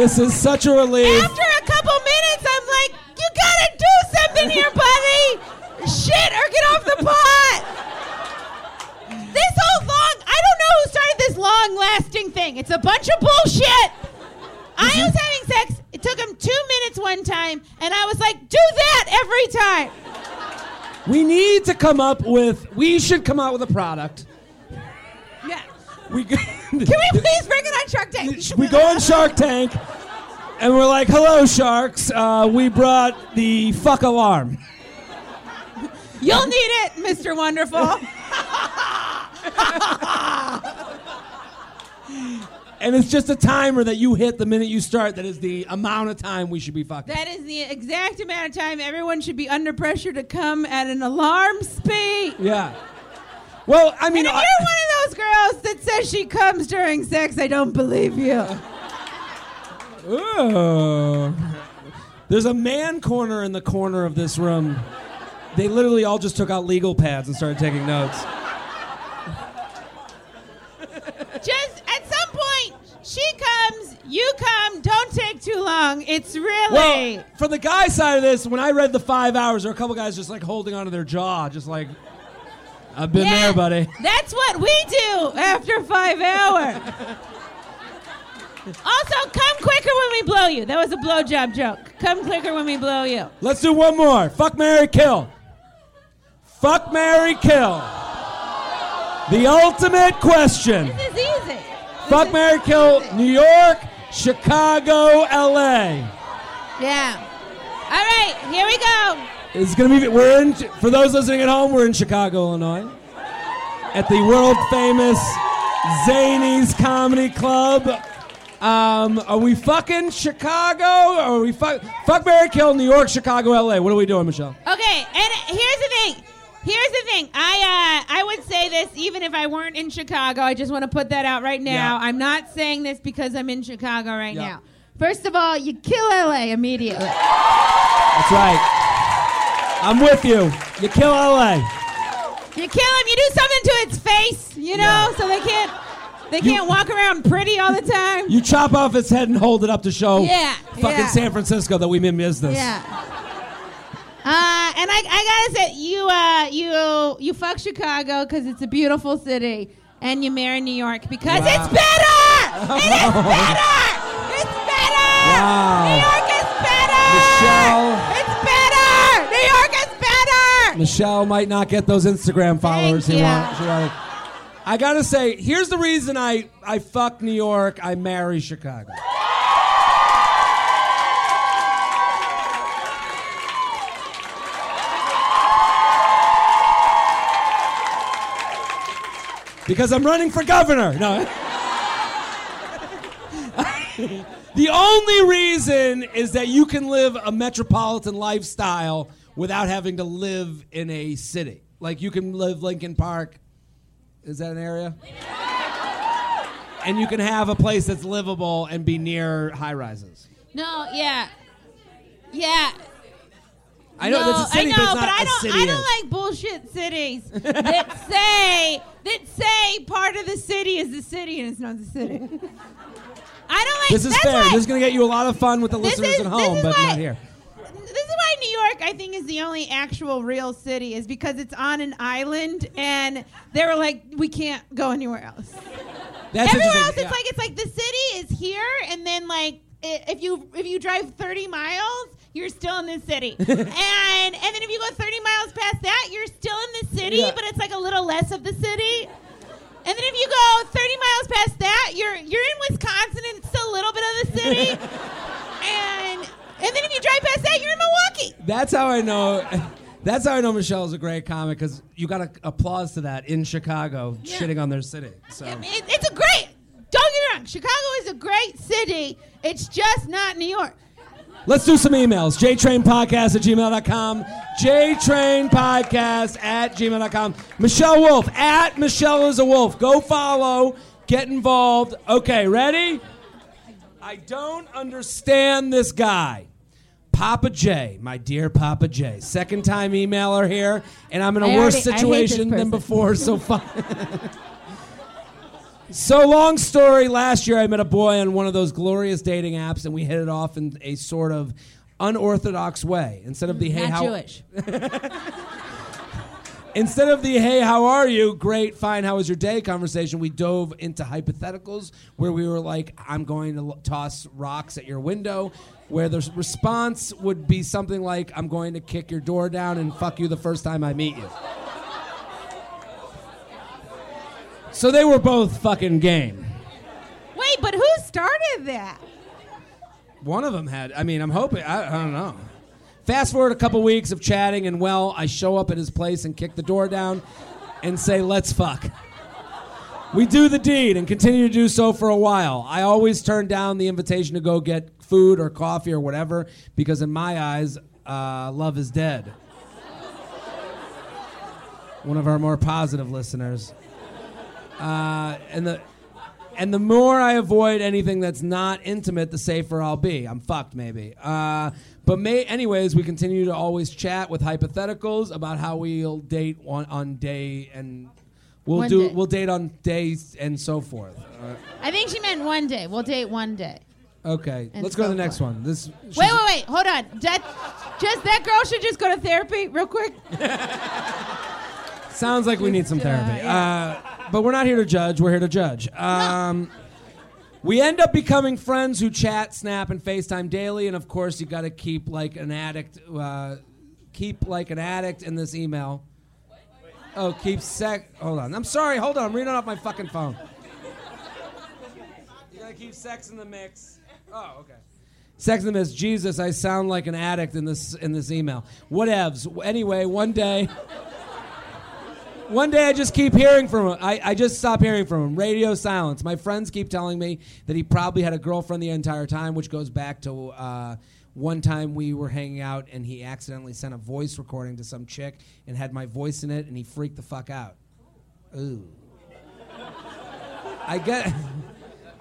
This is such a relief. After a couple minutes, I'm like, you gotta do something here, buddy. Shit, or get off the pot. This whole long, I don't know who started this long lasting thing. It's a bunch of bullshit. I was having sex. It took him two minutes one time, and I was like, do that every time. We need to come up with. We should come out with a product. Yeah. We Can we please bring it on Shark Tank? we go on Shark Tank, and we're like, "Hello, sharks. Uh, we brought the fuck alarm." You'll need it, Mr. Wonderful. And it's just a timer that you hit the minute you start. That is the amount of time we should be fucking. That is the exact amount of time everyone should be under pressure to come at an alarm speed. yeah. Well, I mean, And if I- you're one of those girls that says she comes during sex, I don't believe you. Ooh. There's a man corner in the corner of this room. They literally all just took out legal pads and started taking notes. Just at some point, she comes, you come, don't take too long. It's really. Well, for the guy side of this, when I read the five hours, there were a couple guys just like holding onto their jaw, just like, I've been Yeah, there, buddy. That's what we do after five hours. also, come quicker when we blow you. That was a blowjob joke. Come quicker when we blow you. Let's do one more. Fuck Mary Kill. Fuck Mary Kill. The ultimate question. This is easy. Fuck This Mary Kill, easy. New York, Chicago, LA. Yeah. All right, here we go. It's gonna be. We're in. For those listening at home, we're in Chicago, Illinois, at the world famous Zanies Comedy Club. Um, are we fucking Chicago? Or are we fuck fuck Mary Kill, New York, Chicago, LA? What are we doing, Michelle? Okay, and here's the thing. Here's the thing. I uh, I would say this even if I weren't in Chicago. I just want to put that out right now. Yeah. I'm not saying this because I'm in Chicago right Yeah. now. First of all, you kill LA immediately. That's right. I'm with you. You kill LA. You kill him. You do something to its face, you know, so they can't they can't walk around pretty all the time. You chop off its head and hold it up to show Yeah, fucking yeah. San Francisco that we mean business. Yeah. Uh, and I, I gotta say, you uh, you you fuck Chicago because it's a beautiful city, and you marry New York because Wow. it's better. It is [LAUGHS] better. It's better. Wow. New York is better. Michelle. It's better. New York is better. Michelle might not get those Instagram followers Thank you. wants. I gotta say, here's the reason I, I fuck New York, I marry Chicago. Because I'm running for governor. No. [LAUGHS] the only reason is that you can live a metropolitan lifestyle without having to live in a city. Like you can live Lincoln Park. Is that an area? and you can have a place that's livable and be near high rises. No, yeah, yeah. I know no, that's a city, I know, but not I don't. I don't like bullshit cities [LAUGHS] that say that say part of the city is the city and it's not the city. I don't like. this is fair. Why, This is going to get you a lot of fun with the listeners is- at home, but why- not here. This is why New York, I think, is the only actual real city, is because it's on an island, and they were like, we can't go anywhere else. That's Everywhere else, it's yeah. like it's like the city is here, and then like if you if you drive 30 miles, you're still in the city, [LAUGHS] and and then if you go 30 miles past that, you're still in the city, Yeah. but it's like a little less of the city. And then if you go 30 miles past that, you're you're in Wisconsin, and it's still a little bit of the city. [LAUGHS] and and then if you drive past that, you're in Milwaukee. That's how I know. [LAUGHS] That's how I know Michelle is a great comic because you got to applause to that in Chicago, Yeah. shitting on their city. So it, it's a great. Don't get me wrong. Chicago is a great city. It's just not New York. Let's do some emails. JTrainPodcast at gmail.com. JTrainPodcast at gmail.com. Michelle Wolf at Michelle is a Wolf. Go follow. Get involved. Okay, ready? I don't understand this guy. Papa J, my dear Papa J. Second time emailer here, and I'm in a I worse already- situation than before, so fun. [LAUGHS] so long story, last year I met a boy on one of those glorious dating apps, and we hit it off in a sort of unorthodox way. Instead of the mm-hmm. hey, not how Jewish. [LAUGHS] Instead of the hey, how are you? Great, fine, how was your day conversation, we dove into hypotheticals where we were like, I'm going to l- toss rocks at your window, where the response would be something like, I'm going to kick your door down and fuck you the first time I meet you. So they were both fucking game. Wait, but who started that? One of them had, I mean, I'm hoping, I, I don't know. Fast forward a couple weeks of chatting, and well, I show up at his place and kick the door down and say, let's fuck. We do the deed and continue to do so for a while. I always turn down the invitation to go get food or coffee or whatever because, in my eyes, uh, love is dead. One of our more positive listeners. Uh, and the and the more I avoid anything that's not intimate, the safer I'll be. I'm fucked, maybe. Uh, but may, anyways, we continue to always chat with hypotheticals about how we'll date on, on day and we'll One do day. we'll date on days and so forth. Uh, I think she meant one day. We'll date one day. okay, And let's go to the next forth. one. This Wait, wait, wait. Hold on. That, just that girl should just go to therapy real quick. [LAUGHS] Sounds like we need some therapy. Uh, but we're not here to judge. We're here to judge. Um, we end up becoming friends who chat, snap, and FaceTime daily. And of course, you got to keep like an addict. Uh, keep like an addict in this email. Oh, keep sex. Hold on. I'm sorry. Hold on. I'm reading off my fucking phone. You gotta keep sex in the mix. Oh, okay. Sex in the mix. Jesus, I sound like an addict in this in this email. Whatevs. Anyway, one day. One day I just keep hearing from him. I, I just stop hearing from him. Radio silence. My friends keep telling me that he probably had a girlfriend the entire time, which goes back to uh, one time we were hanging out and he accidentally sent a voice recording to some chick and had my voice in it and he freaked the fuck out. Ooh. I get.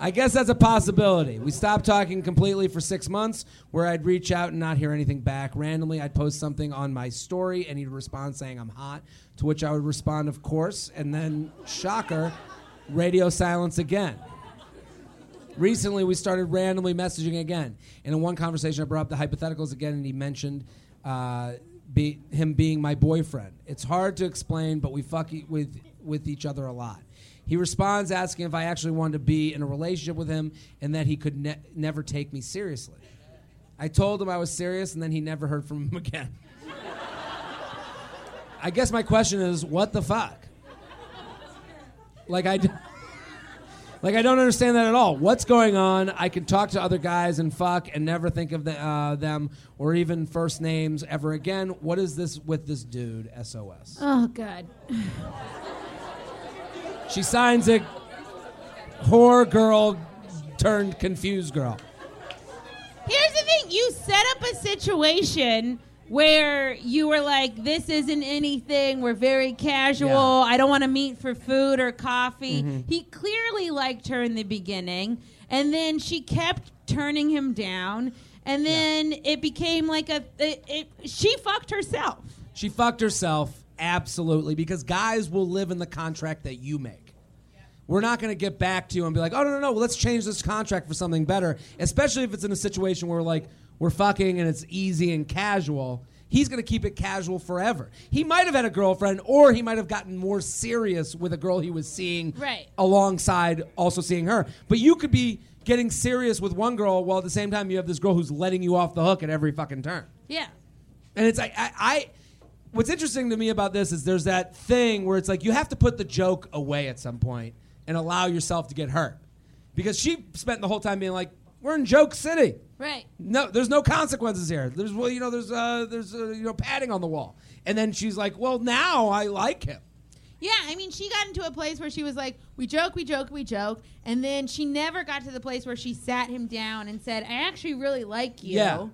I guess that's a possibility. We stopped talking completely for six months, where I'd reach out and not hear anything back. Randomly, I'd post something on my story, and he'd respond saying I'm hot, to which I would respond, of course, and then, shocker, radio silence again. Recently, we started randomly messaging again. And in one conversation, I brought up the hypotheticals again, and he mentioned uh, be, him being my boyfriend. It's hard to explain, but we fuck e- with, with each other a lot. He responds asking if I actually wanted to be in a relationship with him and that he could ne- never take me seriously. I told him I was serious, and then he never heard from him [LAUGHS] again. I guess my question is, what the fuck? Like I, d- like I don't understand that at all. What's going on? I can talk to other guys and fuck and never think of the, uh, them or even first names ever again. What is this with this dude? SOS. Oh God. She signs it. Whore girl turned confused girl. Here's the thing: you set up a situation where you were like, "This isn't anything. We're very casual. Yeah. I don't want to meet for food or coffee." Mm-hmm. He clearly liked her in the beginning, and then she kept turning him down, and then it became like a. It, it, she fucked herself. She fucked herself absolutely because guys will live in the contract that you make. We're not going to get back to you and be like, oh no no no, let's change this contract for something better. Especially if it's in a situation where like we're fucking and it's easy and casual. he's going to keep it casual forever. He might have had a girlfriend, or he might have gotten more serious with a girl he was seeing Right. alongside also seeing her. But you could be getting serious with one girl while at the same time you have this girl who's letting you off the hook at every fucking turn. Yeah. And it's like I, I what's interesting to me about this is there's that thing where it's like you have to put the joke away at some point and allow yourself to get hurt. Because she spent the whole time being like, We're in joke city. Right. No, there's no consequences here. There's well, you know, there's uh, there's uh, you know, padding on the wall. And then she's like, "Well, now I like him." Yeah, I mean, she got into a place where she was like, we joke, we joke, we joke. And then she never got to the place where she sat him down and said, I actually really like you. Yeah,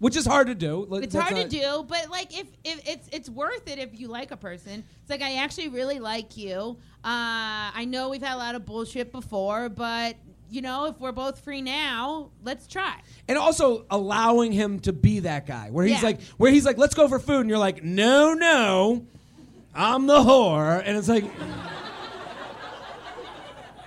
which is hard to do. It's hard to do, but like if, if it's it's worth it if you like a person. It's like I actually really like you. Uh, I know we've had a lot of bullshit before, but you know, if we're both free now, let's try. and also allowing him to be that guy where he's Yeah. like where he's like let's go for food and you're like no no i'm the whore and it's like [LAUGHS]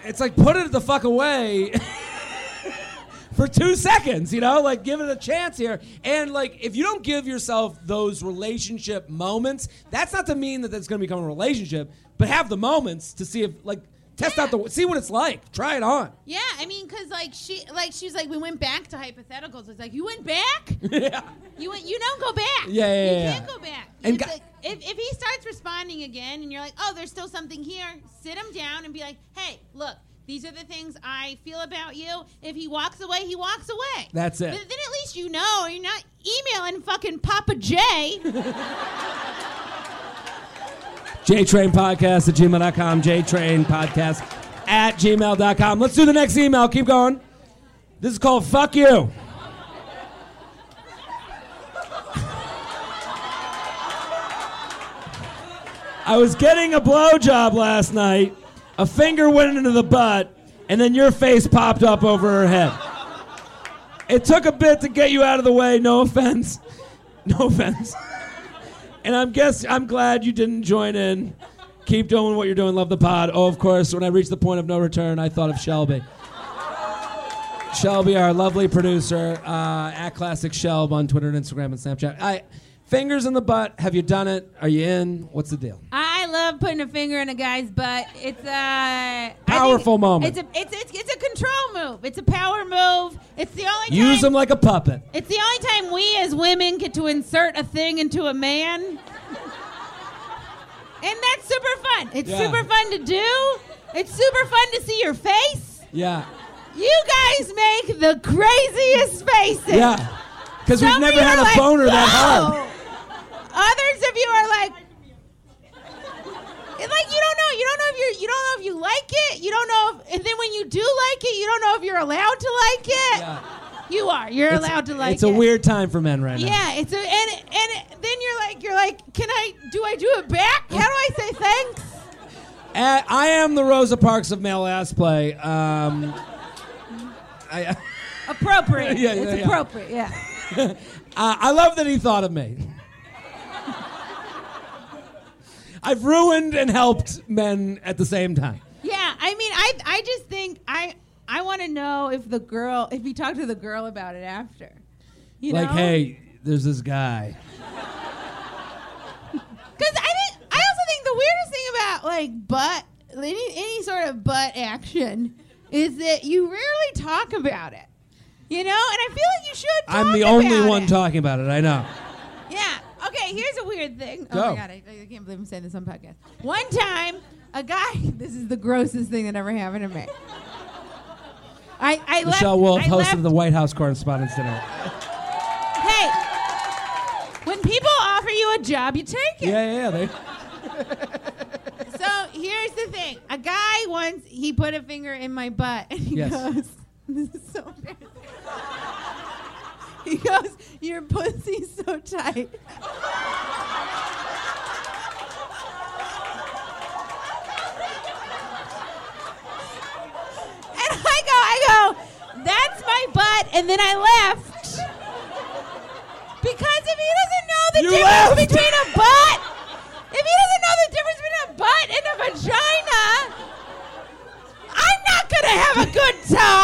it's like put it the fuck away [LAUGHS] for two seconds you know like give it a chance here and like if you don't give yourself those relationship moments that's not to mean that that's going to become a relationship but have the moments to see if like test out the see what it's like try it on Yeah, I mean, cause like she, like she was like, we went back to hypotheticals. It's like you went back. [LAUGHS] yeah You went, you don't go back. Yeah, yeah, You yeah, can't yeah. go back. And gu- like, if, if he starts responding again, and you're like, oh, there's still something here, sit him down and be like, hey, look, these are the things I feel about you. If he walks away, he walks away. That's it. Then, then at least you know you're not emailing fucking Papa J. [LAUGHS] JTrain Podcast at gmail.com. JTrain Podcast at gmail.com. Let's do the next email. Keep going. This is called Fuck You. I was getting a blowjob last night. A finger went into the butt, and then your face popped up over her head. It took a bit to get you out of the way. No offense. No offense. And I'm guess I'm glad you didn't join in. Keep doing what you're doing. Love the pod. Oh, of course. When I reached the point of no return, I thought of Shelby. Shelby, our lovely producer, uh, at Classic Shelb on Twitter and Instagram and Snapchat. I fingers in the butt. Have you done it? Are you in? What's the deal? I love putting a finger in a guy's butt. It's uh, a Powerful moment. It's a it's, it's it's a control move. It's a power move. It's the only time. Use them like a puppet. It's the only time we as women get to insert a thing into a man. And that's super fun. It's Yeah. super fun to do. It's super fun to see your face. Yeah. You guys make the craziest faces. Yeah. Because we've never had a like, boner that hard. Others of you are like, it's like you don't know. You don't know if you you don't know if you like it. You don't know if, and then when you do like it, you don't know if you're allowed to like it. Yeah. You are. You're It's- allowed to like it. It's it. a weird time for men right now. Yeah, it's a and and then you're like you're like, can I do I do it back? How do I say thanks? Uh, I am the Rosa Parks of male ass play. Um, I, [LAUGHS] Appropriate. Yeah, yeah, it's yeah. appropriate. Yeah. [LAUGHS] uh, I love that he thought of me. I've ruined and helped men at the same time. Yeah, I mean, I I just think I I want to know if the girl if he talked to the girl about it after. You like, know? hey, there's this guy. Because I think I also think the weirdest thing about like butt any any sort of butt action is that you rarely talk about it. You know, and I feel like you should. I'm the only one it. talking about it. I know. Yeah. Okay. Here's a weird thing. Oh Go. Oh my god, I, I can't believe I'm saying this on podcast. One time, a guy. [LAUGHS] This is the grossest thing that ever happened to me. I I Michelle left, Wolf I hosted left- the White House Correspondents' Dinner. Hey, when people offer you a job, you take it. Yeah, yeah, yeah. They, So here's the thing: a guy once he put a finger in my butt, and he Yes. goes, "This is so embarrassing." [LAUGHS] He goes, "Your pussy's so tight." And I go, I go, that's my butt, and then I left. Because if he doesn't know the You difference left. between a butt, if he doesn't know the difference between a butt and a vagina, I'm not gonna have a good time.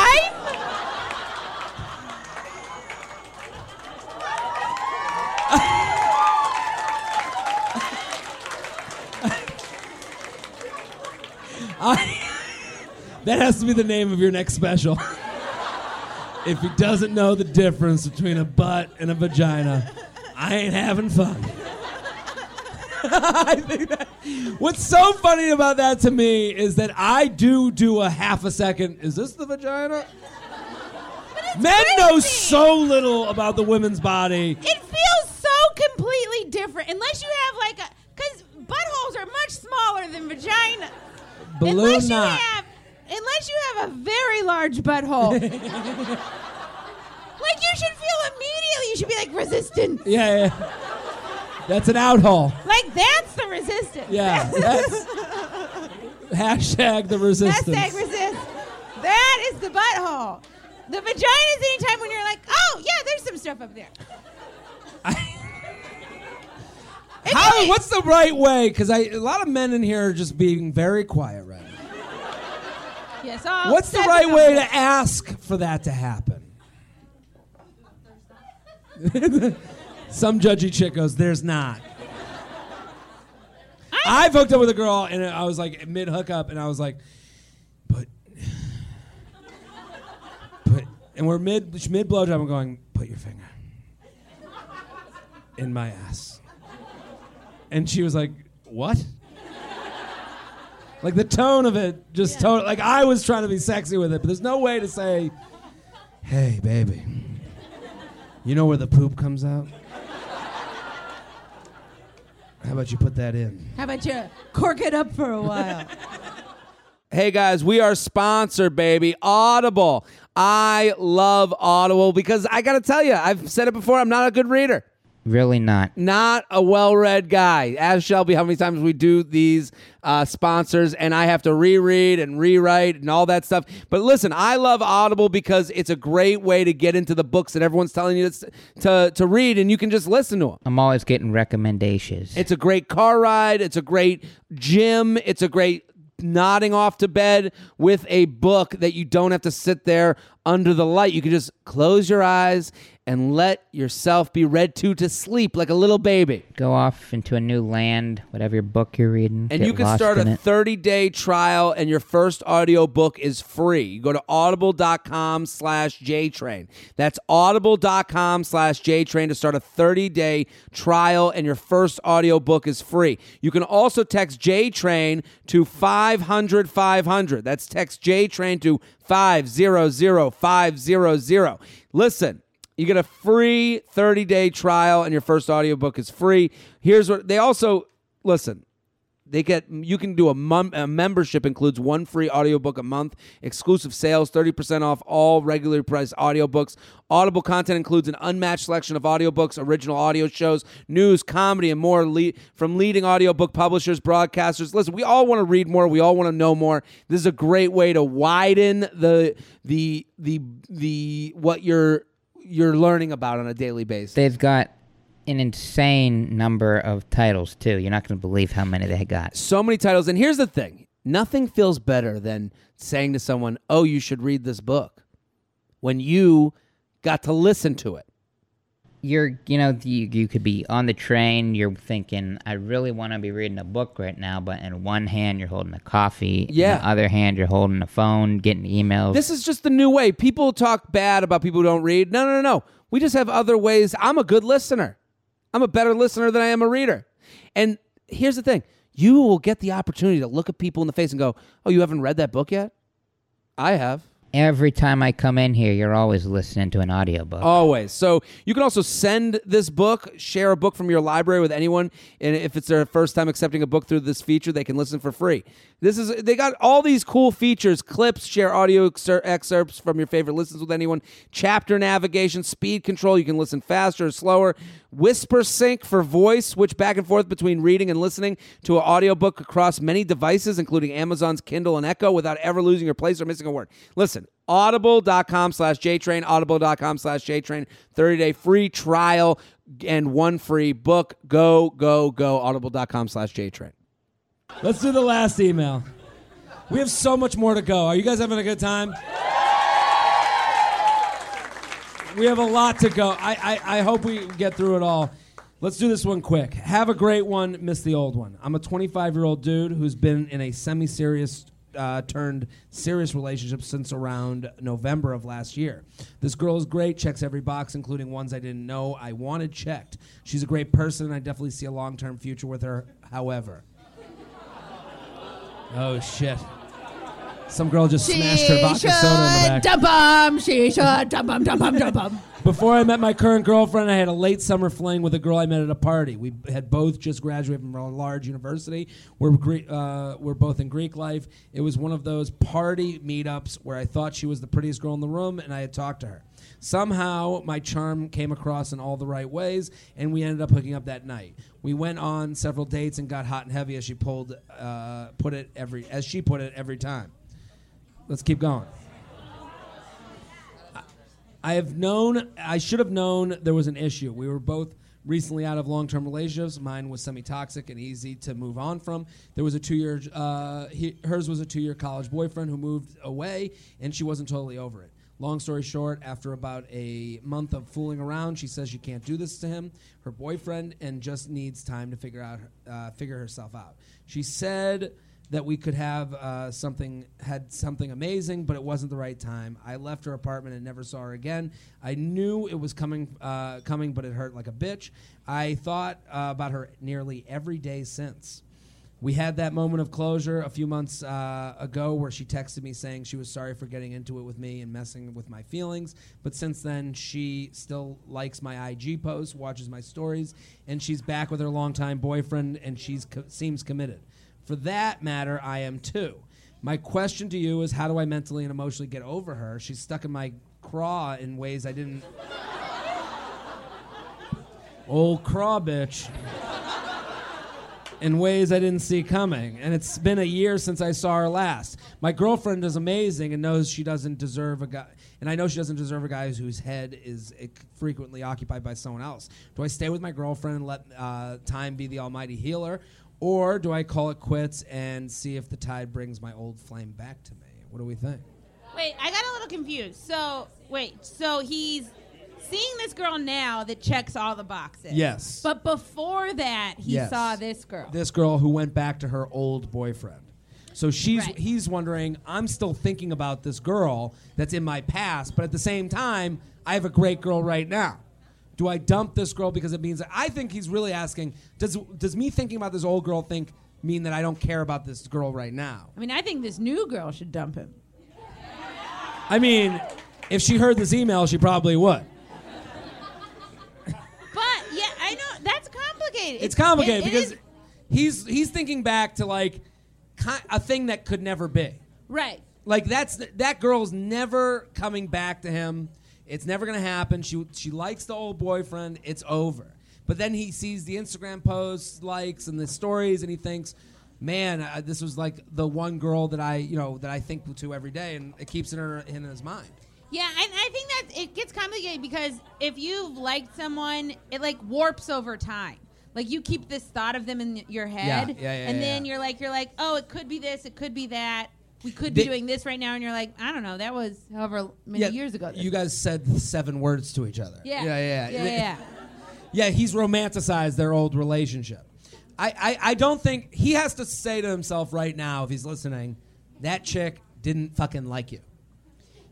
Has to be the name of your next special. if he doesn't know the difference between a butt and a vagina, I ain't having fun. [LAUGHS] I think that, what's so funny about that to me is that I do do a half a second. Is this the vagina? Men know so little about the women's body. It feels so completely different unless you have like a because buttholes are much smaller than vagina. Balloon unless you knot. have unless you have a very large butthole. [LAUGHS] like you should feel immediately. You should be like resistance. Yeah, yeah. That's an out hole. Like that's the resistance. Yeah, [LAUGHS] that's hashtag the resistance. Hashtag resist. That is the butthole. The vagina is anytime when you're like, oh yeah, there's some stuff up there. [LAUGHS] How? What's the right way? Because I a lot of men in here are just being very quiet. Yes, all What's the right way to ask for that to happen? [LAUGHS] Some judgy chick goes, "There's not." I've hooked up with a girl, and I was like mid hookup, and I was like, But, put," and we're mid mid blowjob. I'm going, "Put your finger in my ass," and she was like, "What?" Like the tone of it, just tone. Like I was trying to be sexy with it, but there's no way to say, "Hey, baby, you know where the poop comes out? How about you put that in?" How about you cork it up for a while? [LAUGHS] Hey guys, we are sponsored, baby. Audible. I love Audible because I got to tell you, I've said it before, I'm not a good reader. Really not. Not a well read guy. As Shelby, how many times we do these uh, sponsors and I have to reread and rewrite and all that stuff. But listen, I love Audible because it's a great way to get into the books that everyone's telling you to, to, to read and you can just listen to them. I'm always getting recommendations. It's a great car ride. It's a great gym. It's a great nodding off to bed with a book that you don't have to sit there under the light. You can just close your eyes and let yourself be read to to sleep like a little baby. Go off into a new land, whatever your book you're reading. And you can start a 30 day trial, and your first audiobook is free. You go to audible.com slash JTrain. That's audible.com slash JTrain to start a 30 day trial, and your first audiobook is free. You can also text JTrain to 500 500. That's text JTrain to 500 500. Listen. You get a free 30 day trial, and your first audiobook is free. Here's what they also listen. They get you can do a, mum, a membership includes one free audiobook a month, exclusive sales, 30% off all regularly priced audiobooks. Audible content includes an unmatched selection of audiobooks, original audio shows, news, comedy, and more from leading audiobook publishers, broadcasters. Listen, we all want to read more, we all want to know more. This is a great way to widen the the the the what you're you're learning about on a daily basis. They've got an insane number of titles too. You're not going to believe how many they got. so many titles. And here's the thing nothing feels better than saying to someone, Oh, you should read this book when you got to listen to it. You're, you know, you, you could be on the train. You're thinking, I really want to be reading a book right now, but in one hand you're holding a coffee. Yeah. In the other hand you're holding a phone, getting emails. This is just the new way. People talk bad about people who don't read. No, no, no, no. We just have other ways. I'm a good listener. I'm a better listener than I am a reader. And here's the thing you will get the opportunity to look at people in the face and go, Oh, you haven't read that book yet? I have. Every time I come in here, you're always listening to an audiobook. Always. So you can also send this book, share a book from your library with anyone, and if it's their first time accepting a book through this feature, they can listen for free. This is they got all these cool features: clips, share audio excer- excerpts from your favorite listens with anyone, chapter navigation, speed control. You can listen faster or slower. Whispersync for voice, switch back and forth between reading and listening to an audiobook across many devices, including Amazon's Kindle and Echo, without ever losing your place or missing a word. Listen, audible.com slash JTrain, audible.com slash JTrain, 30 day free trial and one free book. Go, go, go, audible.com slash JTrain. Let's do the last email. We have so much more to go. Are you guys having a good time? We have a lot to go. I, I, I hope we get through it all. Let's do this one quick. Have a great one, miss the old one. I'm a 25 year old dude who's been in a semi serious uh, turned serious relationship since around November of last year. This girl is great, checks every box, including ones I didn't know I wanted checked. She's a great person, and I definitely see a long term future with her. However, [LAUGHS] oh shit. Some girl just smashed her vodka soda in the back. Da-bum, she should da-bum, da-bum, da-bum. Before I met my current girlfriend, I had a late summer fling with a girl I met at a party. We had both just graduated from a large university. We're, Gre- uh, we're both in Greek life. It was one of those party meetups where I thought she was the prettiest girl in the room, and I had talked to her. Somehow, my charm came across in all the right ways, and we ended up hooking up that night. We went on several dates and got hot and heavy as she pulled, uh, put it every, as she put it every time. Let's keep going. I have known, I should have known there was an issue. We were both recently out of long term relationships. Mine was semi toxic and easy to move on from. There was a two year, uh, he, hers was a two year college boyfriend who moved away, and she wasn't totally over it. Long story short, after about a month of fooling around, she says she can't do this to him, her boyfriend, and just needs time to figure out, uh, figure herself out. She said that we could have uh, something had something amazing, but it wasn't the right time. I left her apartment and never saw her again. I knew it was coming, uh, coming, but it hurt like a bitch. I thought uh, about her nearly every day since. We had that moment of closure a few months uh, ago where she texted me saying she was sorry for getting into it with me and messing with my feelings. But since then, she still likes my IG posts, watches my stories, and she's back with her longtime boyfriend, and she co- seems committed. For that matter, I am too. My question to you is how do I mentally and emotionally get over her? She's stuck in my craw in ways I didn't. [LAUGHS] Old craw bitch. In ways I didn't see coming. And it's been a year since I saw her last. My girlfriend is amazing and knows she doesn't deserve a guy. And I know she doesn't deserve a guy whose head is frequently occupied by someone else. Do I stay with my girlfriend and let uh, time be the almighty healer? Or do I call it quits and see if the tide brings my old flame back to me? What do we think? Wait, I got a little confused. So, wait, so he's seeing this girl now that checks all the boxes. Yes. But before that, he Yes. saw this girl. This girl who went back to her old boyfriend. So she's Right. he's wondering, I'm still thinking about this girl that's in my past, but at the same time, I have a great girl right now. Do I dump this girl because it means I think he's really asking, does does me thinking about this old girl think mean that I don't care about this girl right now? I mean, I think this new girl should dump him. I mean, if she heard this email, she probably would. But yeah, I know that's complicated. It's complicated it- it because is- he's he's thinking back to like a thing that could never be. right. Like that's that girl's never coming back to him. It's never gonna happen. She she likes the old boyfriend. It's over. But then he sees the Instagram posts, likes, and the stories, and he thinks, "Man, uh, this was like the one girl that I you know that I think to every day," and it keeps it in, her, in his mind. Yeah, and I think that it gets complicated because if you've liked someone, it like warps over time. Like you keep this thought of them in your head, yeah, yeah, and yeah, then yeah. you're like, you're like, oh, it could be this, it could be that. We could be They- doing this right now, and you're like, I don't know, that was however many years ago. You guys said seven words to each other. yeah, yeah, yeah, yeah, yeah. [LAUGHS] Yeah, he's romanticized their old relationship. I, I, I don't think he has to say to himself right now, if he's listening, that chick didn't fucking like you.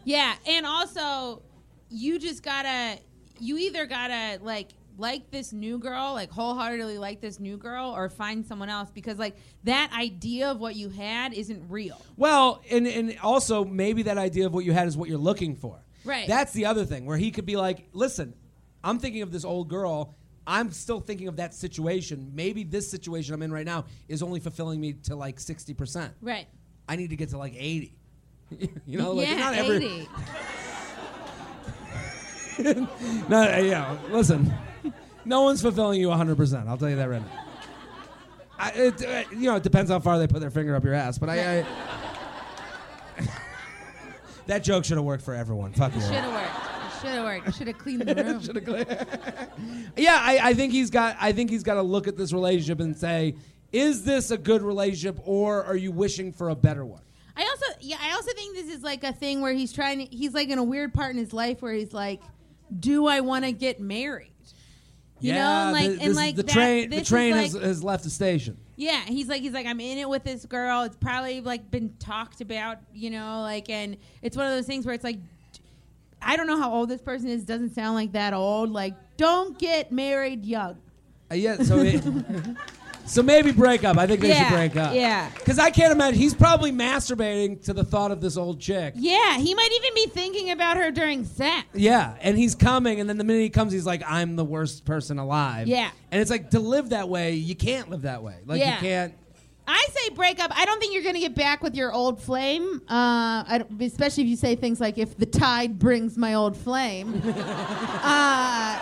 Yeah, and also you just gotta you either gotta like like this new girl, like wholeheartedly like this new girl, or find someone else because like that idea of what you had isn't real. Well, and, and also maybe that idea of what you had is what you're looking for. Right. That's the other thing where he could be like, listen, I'm thinking of this old girl. I'm still thinking of that situation. Maybe this situation I'm in right now is only fulfilling me to like 60%. Right. I need to get to like 80. [LAUGHS] you know, like yeah, not every 80. [LAUGHS] No, uh, yeah. Listen, no one's fulfilling you 100. percent I'll tell you that right now. I, it, uh, you know, it depends how far they put their finger up your ass, but I. I [LAUGHS] that joke should have worked for everyone. Fuck you. Should have worked. Should have worked. Should have cleaned the room. [LAUGHS] Shoulda cle- [LAUGHS] yeah, I, I think he's got. I think he's got to look at this relationship and say, is this a good relationship, or are you wishing for a better one? I also, yeah, I also think this is like a thing where he's trying to. He's like in a weird part in his life where he's like, "Do I want to get married?" You yeah, know, like the, and like the that- train. The train like, has, has left the station. Yeah, he's like he's like I'm in it with this girl. It's probably like been talked about, you know, like and it's one of those things where it's like I don't know how old this person is. Doesn't sound like that old. Like don't get married young. Uh, yeah, so it, [LAUGHS] so maybe break up. I think they Yeah, should break up. yeah. because I can't imagine he's probably masturbating to the thought of this old chick. Yeah, he might even be thinking about her during sex. Yeah, and he's coming, and then the minute he comes, he's like, "I'm the worst person alive." Yeah. and it's like to live that way, you can't live that way. Like Yeah. you can't. I say break up. I don't think you're going to get back with your old flame, uh, I don't- especially if you say things like "if the tide brings my old flame." [LAUGHS] uh,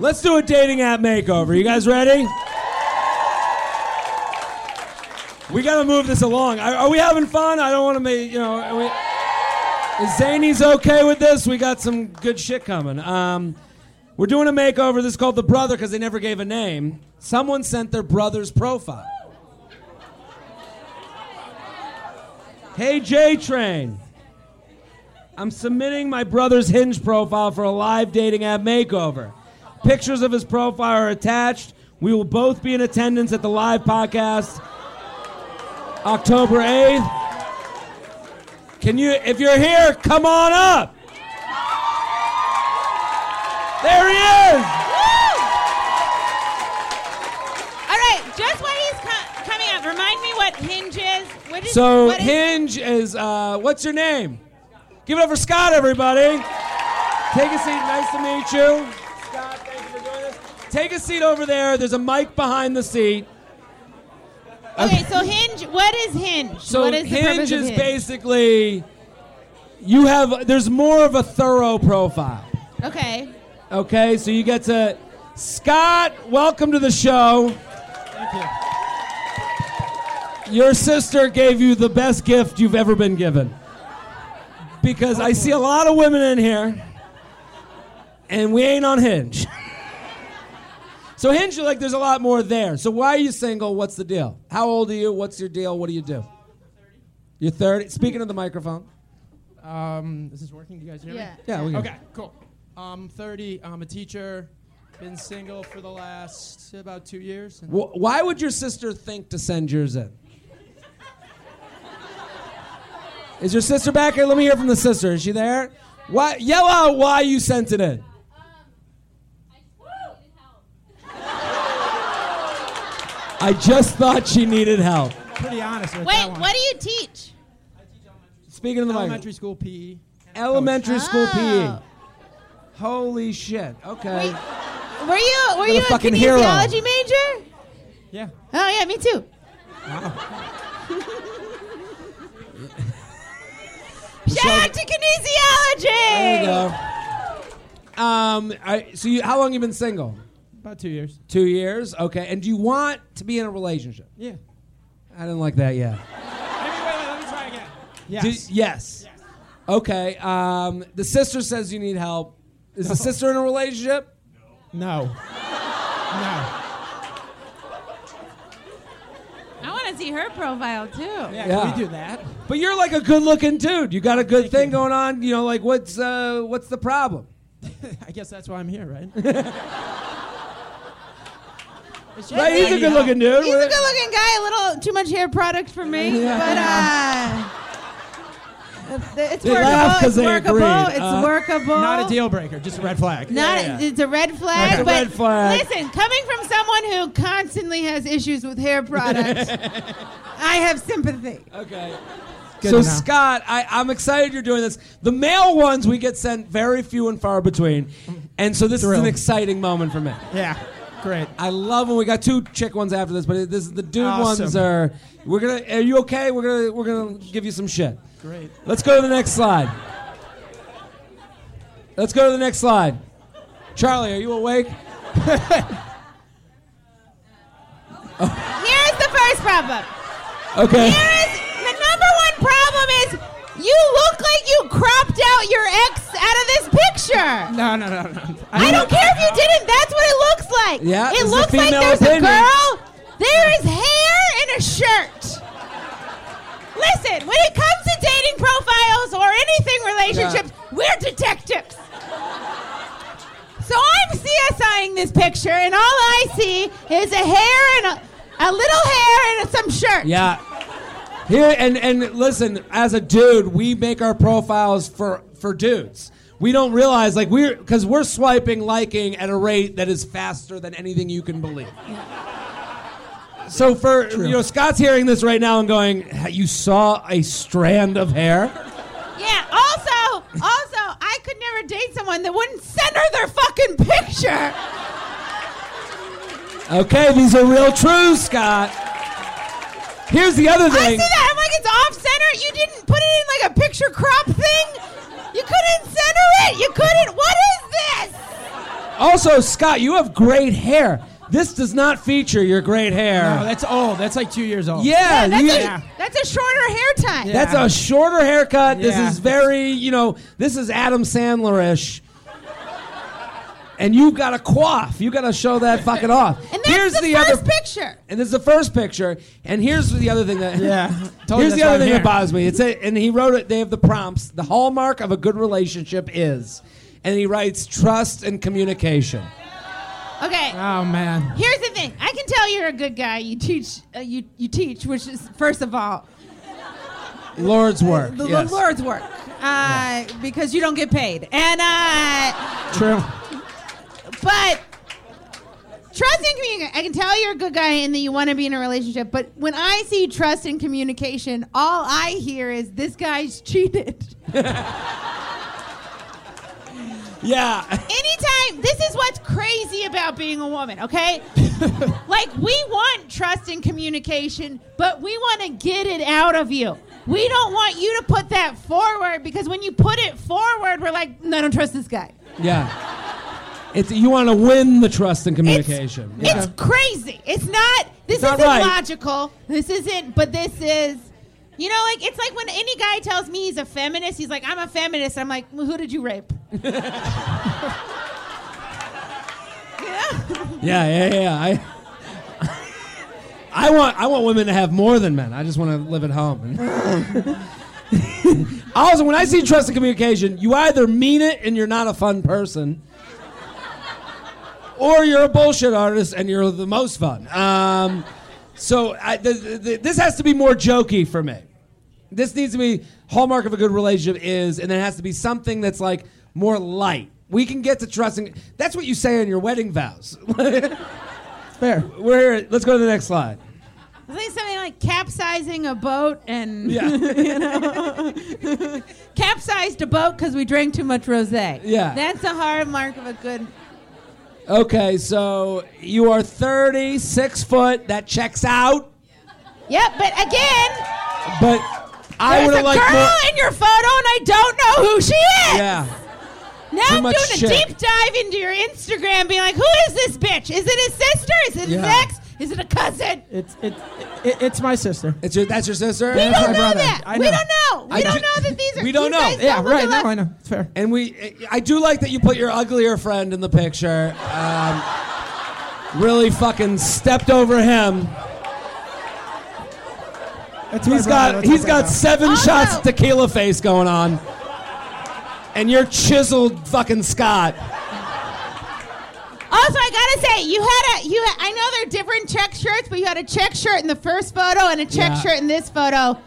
Let's do a dating app makeover. You guys ready? We got to move this along. Are, are we having fun? I don't want to make you know. We, is Zanies okay with this? We got some good shit coming. Um, we're doing a makeover. This is called the brother because they never gave a name. Someone sent their brother's profile. Hey J Train. I'm submitting my brother's Hinge profile for a live dating app makeover. Pictures of his profile are attached. We will both be in attendance at the live podcast October 8th. Can you, if you're here, come on up. There he is. all right, just while he's co- coming up, remind me what Hinge is. What is So what is- Hinge is, uh, what's your name? Give it up for Scott, everybody. Take a seat. Nice to meet you. Scott, thank you for doing this. Take a seat over there. There's a mic behind the seat. Okay, so Hinge. What is Hinge? So what is the Hinge purpose of is Hinge? basically you have there's more of a thorough profile. Okay. Okay, so you get to Scott, welcome to the show. Thank you. Your sister gave you the best gift you've ever been given. Because I see a lot of women in here, and we ain't on Hinge. So Hinge, like, there's a lot more there. So why are you single? What's the deal? How old are you? What's your deal? What do you do? You're 30. Speaking of the microphone. Um, is this working? Do you guys hear Yeah. me? Yeah, we can. Okay, cool. I'm 30. I'm a teacher. Been single for the last about two years. and- Wh- Why would your sister think to send yours in? Is your sister back here? Let me hear from the sister. Is she there? Why? Yell out why you sent it in. I just thought she needed help. Pretty honest with Wait, that one. what do you teach? Speaking of the Elementary mic, school PE. elementary school Oh. PE. Holy shit. Okay. Were you were What a you a fucking hero. kinesiology major? Yeah. Oh yeah, me too. [LAUGHS] Shout out to kinesiology. There you go. Um, I, so you, how long you been single? About two years. Two years. Okay. And do you want to be in a relationship? Yeah. I didn't like that yet. Wait, wait, wait, let me try again. Yes. Do- yes. Okay. Um, the sister says you need help. Is the sister in a relationship? No. No. I want to see her profile too. Yeah, Yeah. can we do that? But you're like a good-looking dude. You got a good Thank thing you. going on. You know, like what's uh, what's the problem? [LAUGHS] I guess that's why I'm here, right? [LAUGHS] It's just Right? He's a good-looking dude. He's a good-looking guy. A little too much hair product for me, but uh, [LAUGHS] it's They workable. It's workable. agreed. It's Uh, workable. Not a deal breaker, just a red flag. Not Yeah, yeah. it's a red flag. It's a but red flag. Listen, coming from someone who constantly has issues with hair products, [LAUGHS] I have sympathy. Okay. Good so to. Scott, I, I'm excited you're doing this. The male ones we get sent very few and far between, and so this is an exciting moment for me. Yeah. Great. I love when we got two chick ones after this, but this is the dude Awesome. ones are. We're gonna. Are you okay? We're gonna. We're gonna give you some shit. Great. Let's go to the next slide. Let's go to the next slide. Charlie, are you awake? Here's the first problem. Okay. Here is the number one problem is you look like you cropped out your ex out of this picture. No, no, no, no. I don't care if you didn't. That's what it looks like. Yeah, this it is a looks like there's opinion. a girl. There is hair in a shirt. Listen, when it comes to dating profiles or anything relationships, we're detectives. So I'm seeing photographing this picture, and all I see is a hair and a, a little hair and some shirt. Yeah. Here and and listen, as a dude, we make our profiles for for dudes. We don't realize like we're because we're swiping, liking at a rate that is faster than anything you can believe. So for you know, Scott's hearing this right now and going, "You saw a strand of hair." Yeah. Also, also, I could never date someone that wouldn't send her their fucking picture. Okay, these are real truths, Scott. Here's the other thing. I see that. I'm like, it's off center. You didn't put it in like a picture crop thing. You couldn't center it. You couldn't. What is this? Also, Scott, you have great hair. This does not feature your great hair. No, that's old. That's like two years old. yeah, that's, you- a, that's a shorter hair tie. Yeah. That's a shorter haircut. This is very, you know, this is Adam Sandler-ish. And you've got to quaff. You got to show that fucking off. [LAUGHS] And that's here's the, the, first other picture. and this is the first picture. And here's the other thing that Yeah. [LAUGHS] Told Here's the other thing here. that bothers me. It's a, and he wrote it. They have the prompts. The hallmark of a good relationship is, and he writes trust and communication. Okay. Oh man. Here's the thing. I can tell you're a good guy. You teach. Uh, you you teach, which is first of all Lord's work. the, the yes. Lord's work, uh, because you don't get paid. And uh, True. But trust and communication. I can tell you're a good guy and that you want to be in a relationship. But when I see trust and communication, all I hear is this guy's cheated. [LAUGHS] Yeah. Anytime, this is what's crazy about being a woman, okay? [LAUGHS] like, we want trust and communication, but we want to get it out of you. We don't want you to put that forward because when you put it forward, we're like, no, I don't trust this guy. Yeah. It's you want to win the trust and It's, communication. it's crazy. It's not, this It's not isn't right. logical. This isn't, but this is. You know, like it's like when any guy tells me he's a feminist, he's like, "I'm a feminist." I'm like, well, "Who did you rape?" [LAUGHS] yeah. Yeah, yeah, yeah. I, I want, I want women to have more than men. I just want to live at home. [LAUGHS] also, when I see trust and communication, you either mean it and you're not a fun person, or you're a bullshit artist and you're the most fun. Um, so I, the, the, this has to be more jokey for me. This needs to be hallmark of a good relationship is, and there has to be something that's like more light. We can get to trusting. That's what you say in your wedding vows. [LAUGHS] Fair. We're here. Let's go to the next slide. I think something like capsizing a boat and [LAUGHS] Yeah. you know [LAUGHS] capsized a boat because we drank too much rosé. Yeah. that's a hard mark of a good. Okay, so you are 36 foot. That checks out. Yep, but again, But I would have liked girl more. in your photo, and I don't know who she is. Yeah. Now Too I'm much doing a shit. deep dive into your Instagram, being like, who is this bitch? Is it his sister? Is it his Yeah. ex? Is it a cousin? It's it, it, it's my sister. It's your, that's your sister? We Yeah, don't my know brother. that. I We don't know. We I don't ju- know that these are. [LAUGHS] we don't know. Yeah, don't right. alike. No, I know. It's fair. And we, I do like that you put your uglier friend in the picture. Um, really fucking stepped over him. That's my He's brother. got That's he's my got seven Also- shots of tequila face going on, and you're chiseled fucking Scott. Also, I gotta say, you had a you. Had, I know they're different check shirts, but you had a check shirt in the first photo and a check Yeah. shirt in this photo.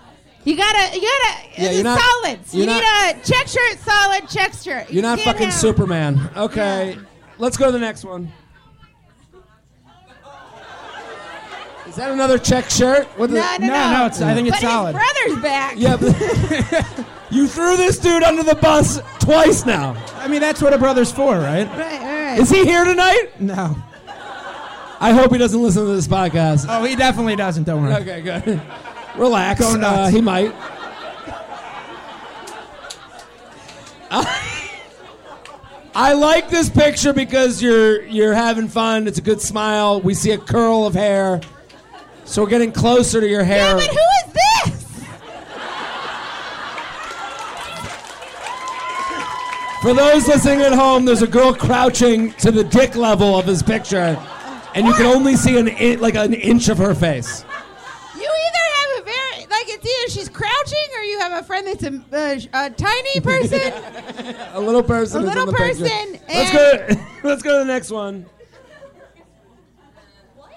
You gotta, you gotta. Yeah, it's you're not- solids. You you're need not- a check shirt, solid check shirt. You're not You can't fucking have- Superman. Okay, Yeah. let's go to the next one. Is that another check shirt? What the- No, no, No, no. no, it's, I think but it's solid. his brother's back. Yeah, but [LAUGHS] you threw this dude under the bus twice now. I mean, that's what a brother's for, right? Right, all right. Is he here tonight? No. I hope he doesn't listen to this podcast. Oh, he definitely doesn't. Don't worry. Okay, good. Relax. Go nuts. Uh, he might. I like this picture because you're you're having fun. It's a good smile. We see a curl of hair, so we're getting closer to your yeah, hair. but who is this? For those listening at home, there's a girl crouching to the dick level of his picture, and you can only see an in, like an inch of her face. You either have a very like it's either she's crouching or you have a friend that's a, uh, a tiny person. [LAUGHS] A little person. A is in little the picture. person Let's and- go. [LAUGHS] Let's go to the next one. What?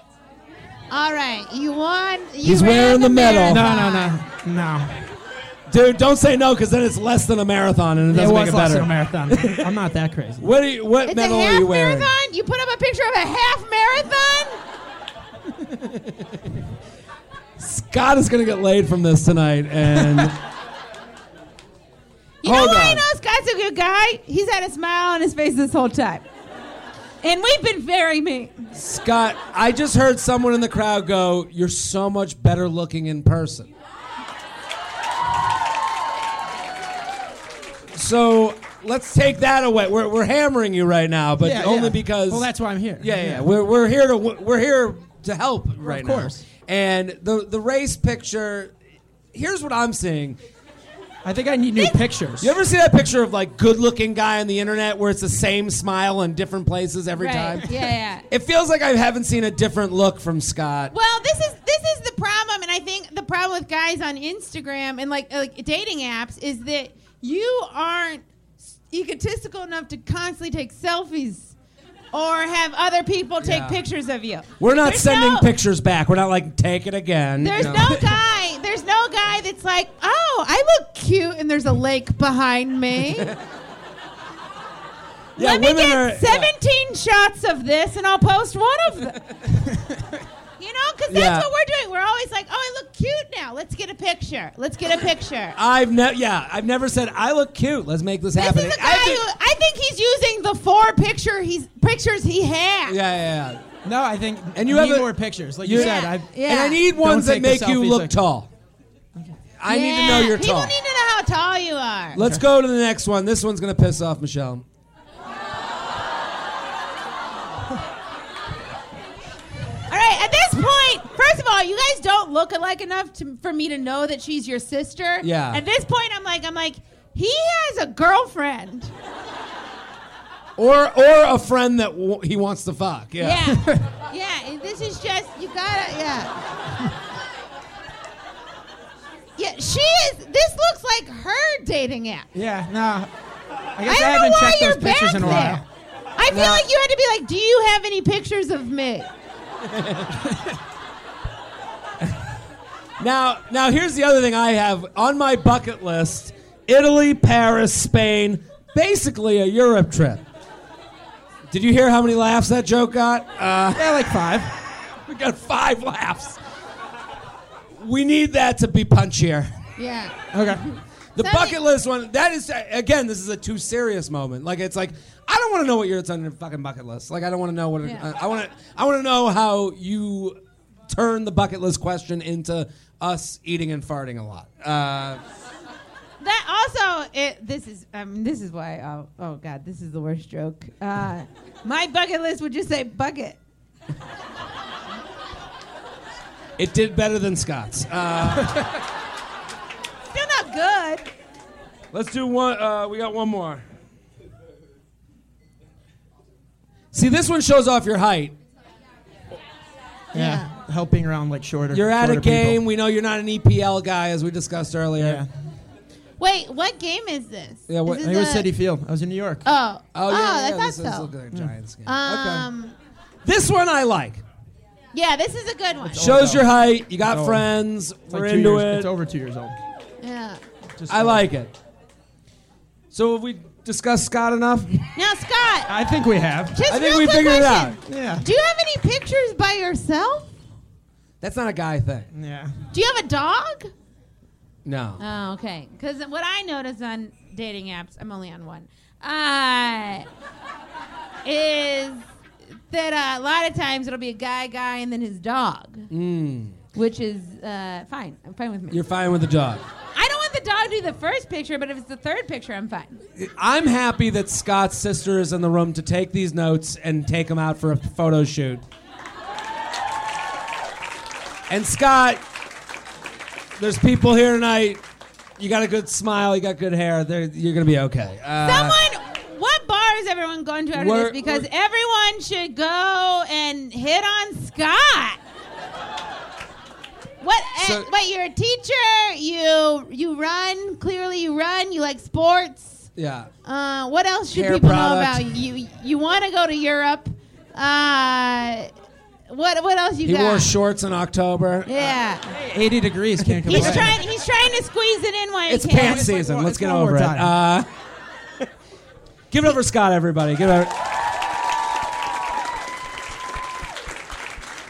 All right, you won. You He's wearing the medal. No, no, no, no. Dude, don't say no because then it's less than a marathon and it It doesn't was make it less better. than a marathon. [LAUGHS] I'm not that crazy. What are you, what It's medal a are half you wearing? marathon. You put up a picture of a half marathon. Scott is going to get laid from this tonight, and You know Hold why I on. know Scott's a good guy? He's had a smile on his face this whole time. And we've been very mean. Scott, I just heard someone in the crowd go, "You're so much better looking in person." So let's take that away. We're, we're hammering you right now, but Yeah, only yeah. because Well, that's why I'm here. Yeah, yeah. We're, we're here to we're here to help right now. Of course. now. And the the race picture. Here's what I'm seeing. I think I need new pictures. You ever see that picture of like good looking guy on the internet where it's the same smile in different places every right. time? Yeah, yeah. It feels like I haven't seen a different look from Scott. Well, this is this is the problem, and I think the problem with guys on Instagram and like like dating apps is that you aren't egotistical enough to constantly take selfies or have other people take Yeah. pictures of you. We're not There's sending no- pictures back. We're not like take it again. There's no guy. There's no guy that's like, oh, I look cute, and there's a lake behind me. [LAUGHS] Yeah, Let me women get are- 17 shots of this, and I'll post one of them. [LAUGHS] you know, because that's Yeah. what we're doing. We're always like, oh, I look cute now. Let's get a picture. Let's get a picture. [LAUGHS] I've never. Yeah, I've never said I look cute. Let's make this This happen. is a guy I think- who I think he's using the four picture he's pictures he has. yeah, yeah, yeah. No, I think And you I have need a- more pictures. Like you- you said, Yeah. I Yeah. And I need ones that make you look like- tall. I need to know you're People tall. need to know how tall you are. Let's go to the next one. This one's gonna piss off Michelle. All right, at this point, first of all, you guys don't look alike enough to, for me to know that she's your sister. Yeah. At this point, I'm like, I'm like, he has a girlfriend. Or or a friend that w- he wants to fuck. Yeah. Yeah. [LAUGHS] yeah. This is just you gotta. Yeah. Yeah. She is. This looks like her dating app. yeah, no. I I guess I, don't haven't why checked you're those pictures back in a there. while. I feel No. like you had to be like, "Do you have any pictures of me?" [LAUGHS] Now, now here's the other thing I have on my bucket list: Italy, Paris, Spain, basically a Europe trip. Did you hear how many laughs that joke got? Uh, Yeah, like five. [LAUGHS] we got five laughs. We need that to be punchier. Yeah. Okay. The Something- bucket list one, that is, again, this is a too serious moment. Like, it's like, I don't want to know what you're on your fucking bucket list. Like, I don't want to know what, it, Yeah. I want to, I want to know how you turn the bucket list question into us eating and farting a lot. Uh, That also, it, this is um, this is why. Oh, oh God, this is the worst joke. Uh, my bucket list would just say bucket. it did better than Scott's. Uh, Still not good. let's do one, uh, we got one more. See, this one shows off your height. Yeah. Helping around like shorter. You're at a game. people. We know you're not an EPL guy, as we discussed earlier. Yeah. Wait, what game is this? Yeah, what- Is I was Citi Field. I was in New York. Oh, Oh, yeah, I yeah, thought this, this so. looks like a Giants game. Um, okay. This one I like. yeah, this is a good one. Shows your height. You got old. friends. It's We're two into years, it. It's over two years old. Yeah. Just I like it. So have we discussed Scott enough? [LAUGHS] Now, Scott, I think we have. just I think real we quick figured it question. out. Yeah. Do you have any pictures by yourself? That's not a guy thing. Yeah. Do you have a dog? No. Oh, okay. Because what I notice on dating apps, I'm only on one, uh, is that uh, a lot of times it'll be a guy, guy, and then his dog, Mm. which is uh, fine. I'm fine with me. You're fine with the dog. I don't want the dog to be the first picture, but if it's the third picture, I'm fine. I'm happy that Scott's sister is in the room to take these notes and take them out for a photo shoot. And Scott, there's people here tonight. You got a good smile. You got good hair. They're, you're gonna be okay. Uh, Someone, what bar is everyone going to after this? Because everyone should go and hit on Scott. What? So- uh, wait, you're a teacher. You you run. Clearly, you run. You like sports. Yeah. Uh, what else should people product. know about you? You, you want to go to Europe? Uh, what what else you He got? wore shorts in October. yeah, 80 degrees can't complain. he's trying. He's trying to squeeze it in while It's he can. pants It's like season. one- Let's it's get one over it. Uh, give it over Scott, everybody. Give it over.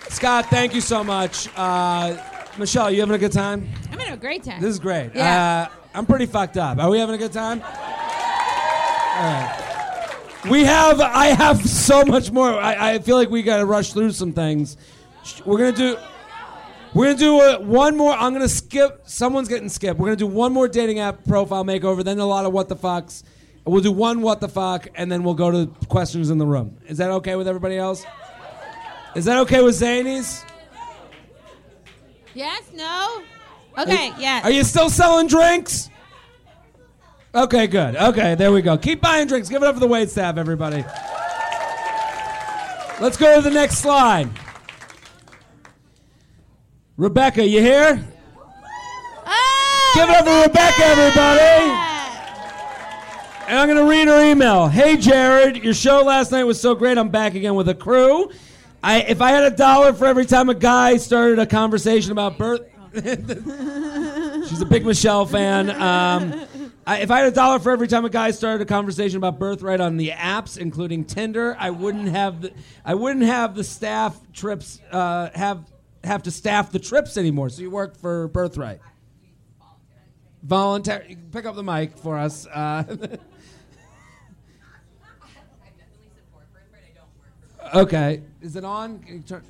Scott, thank you so much. Uh, Michelle, you having a good time? I'm having a great time. This is great. Yeah. Uh, I'm pretty fucked up. Are we having a good time? All right. We have. I have so much more. I, I feel like we got to rush through some things. Sh- We're gonna do. We're gonna do a, one more. I'm gonna skip. Someone's getting skipped. We're gonna do one more dating app profile makeover. Then a lot of what the fucks. We'll do one what the fuck, and then we'll go to questions in the room. Is that okay with everybody else? Is that okay with Zanies? yes. No. Okay. Yes. Are you still selling drinks? Okay, good. Okay, there we go. Keep buying drinks. Give it up for the wait staff, everybody. Let's go to the next slide. Rebecca, you here? Oh, Give it up for Rebecca, everybody. And I'm going to read her email. Hey, Jared, your show last night was so great. I'm back again with a crew. I, if I had a dollar for every time a guy started a conversation about birth. [LAUGHS] She's a big Michelle fan. Um, I, if I had a dollar for every time a guy started a conversation about birthright on the apps, including Tinder, I wouldn't have the I wouldn't have the staff trips uh, have have to staff the trips anymore. So you work for Birthright. Voluntary. Pick up the mic for us. Uh, [LAUGHS] okay. Is it on? Can you turn-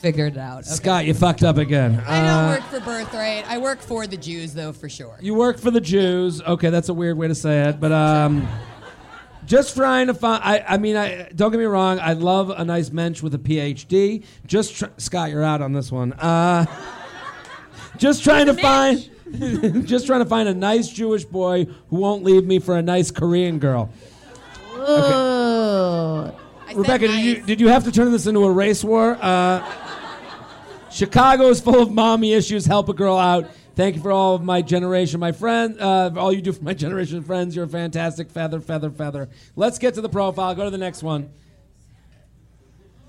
Figured it out. Okay. Scott, you fucked up again. I don't Uh, work for Birthright. I work for the Jews, though, for sure. You work for the Jews. Okay, that's a weird way to say it, but um, just trying to find. I, I mean, I don't get me wrong. I love a nice mensch with a PhD. Just tr- Scott, you're out on this one. Uh, just trying to find. [LAUGHS] just trying to find a nice Jewish boy who won't leave me for a nice Korean girl. Ooh. I said Rebecca, did you nice. did you have to turn this into a race war? Uh, Chicago is full of mommy issues. Help a girl out. Thank you for all of my generation, my friend. Uh, all you do for my [LAUGHS] generation of friends. You're a fantastic feather, feather, feather. Let's get to the profile. Go to the next one.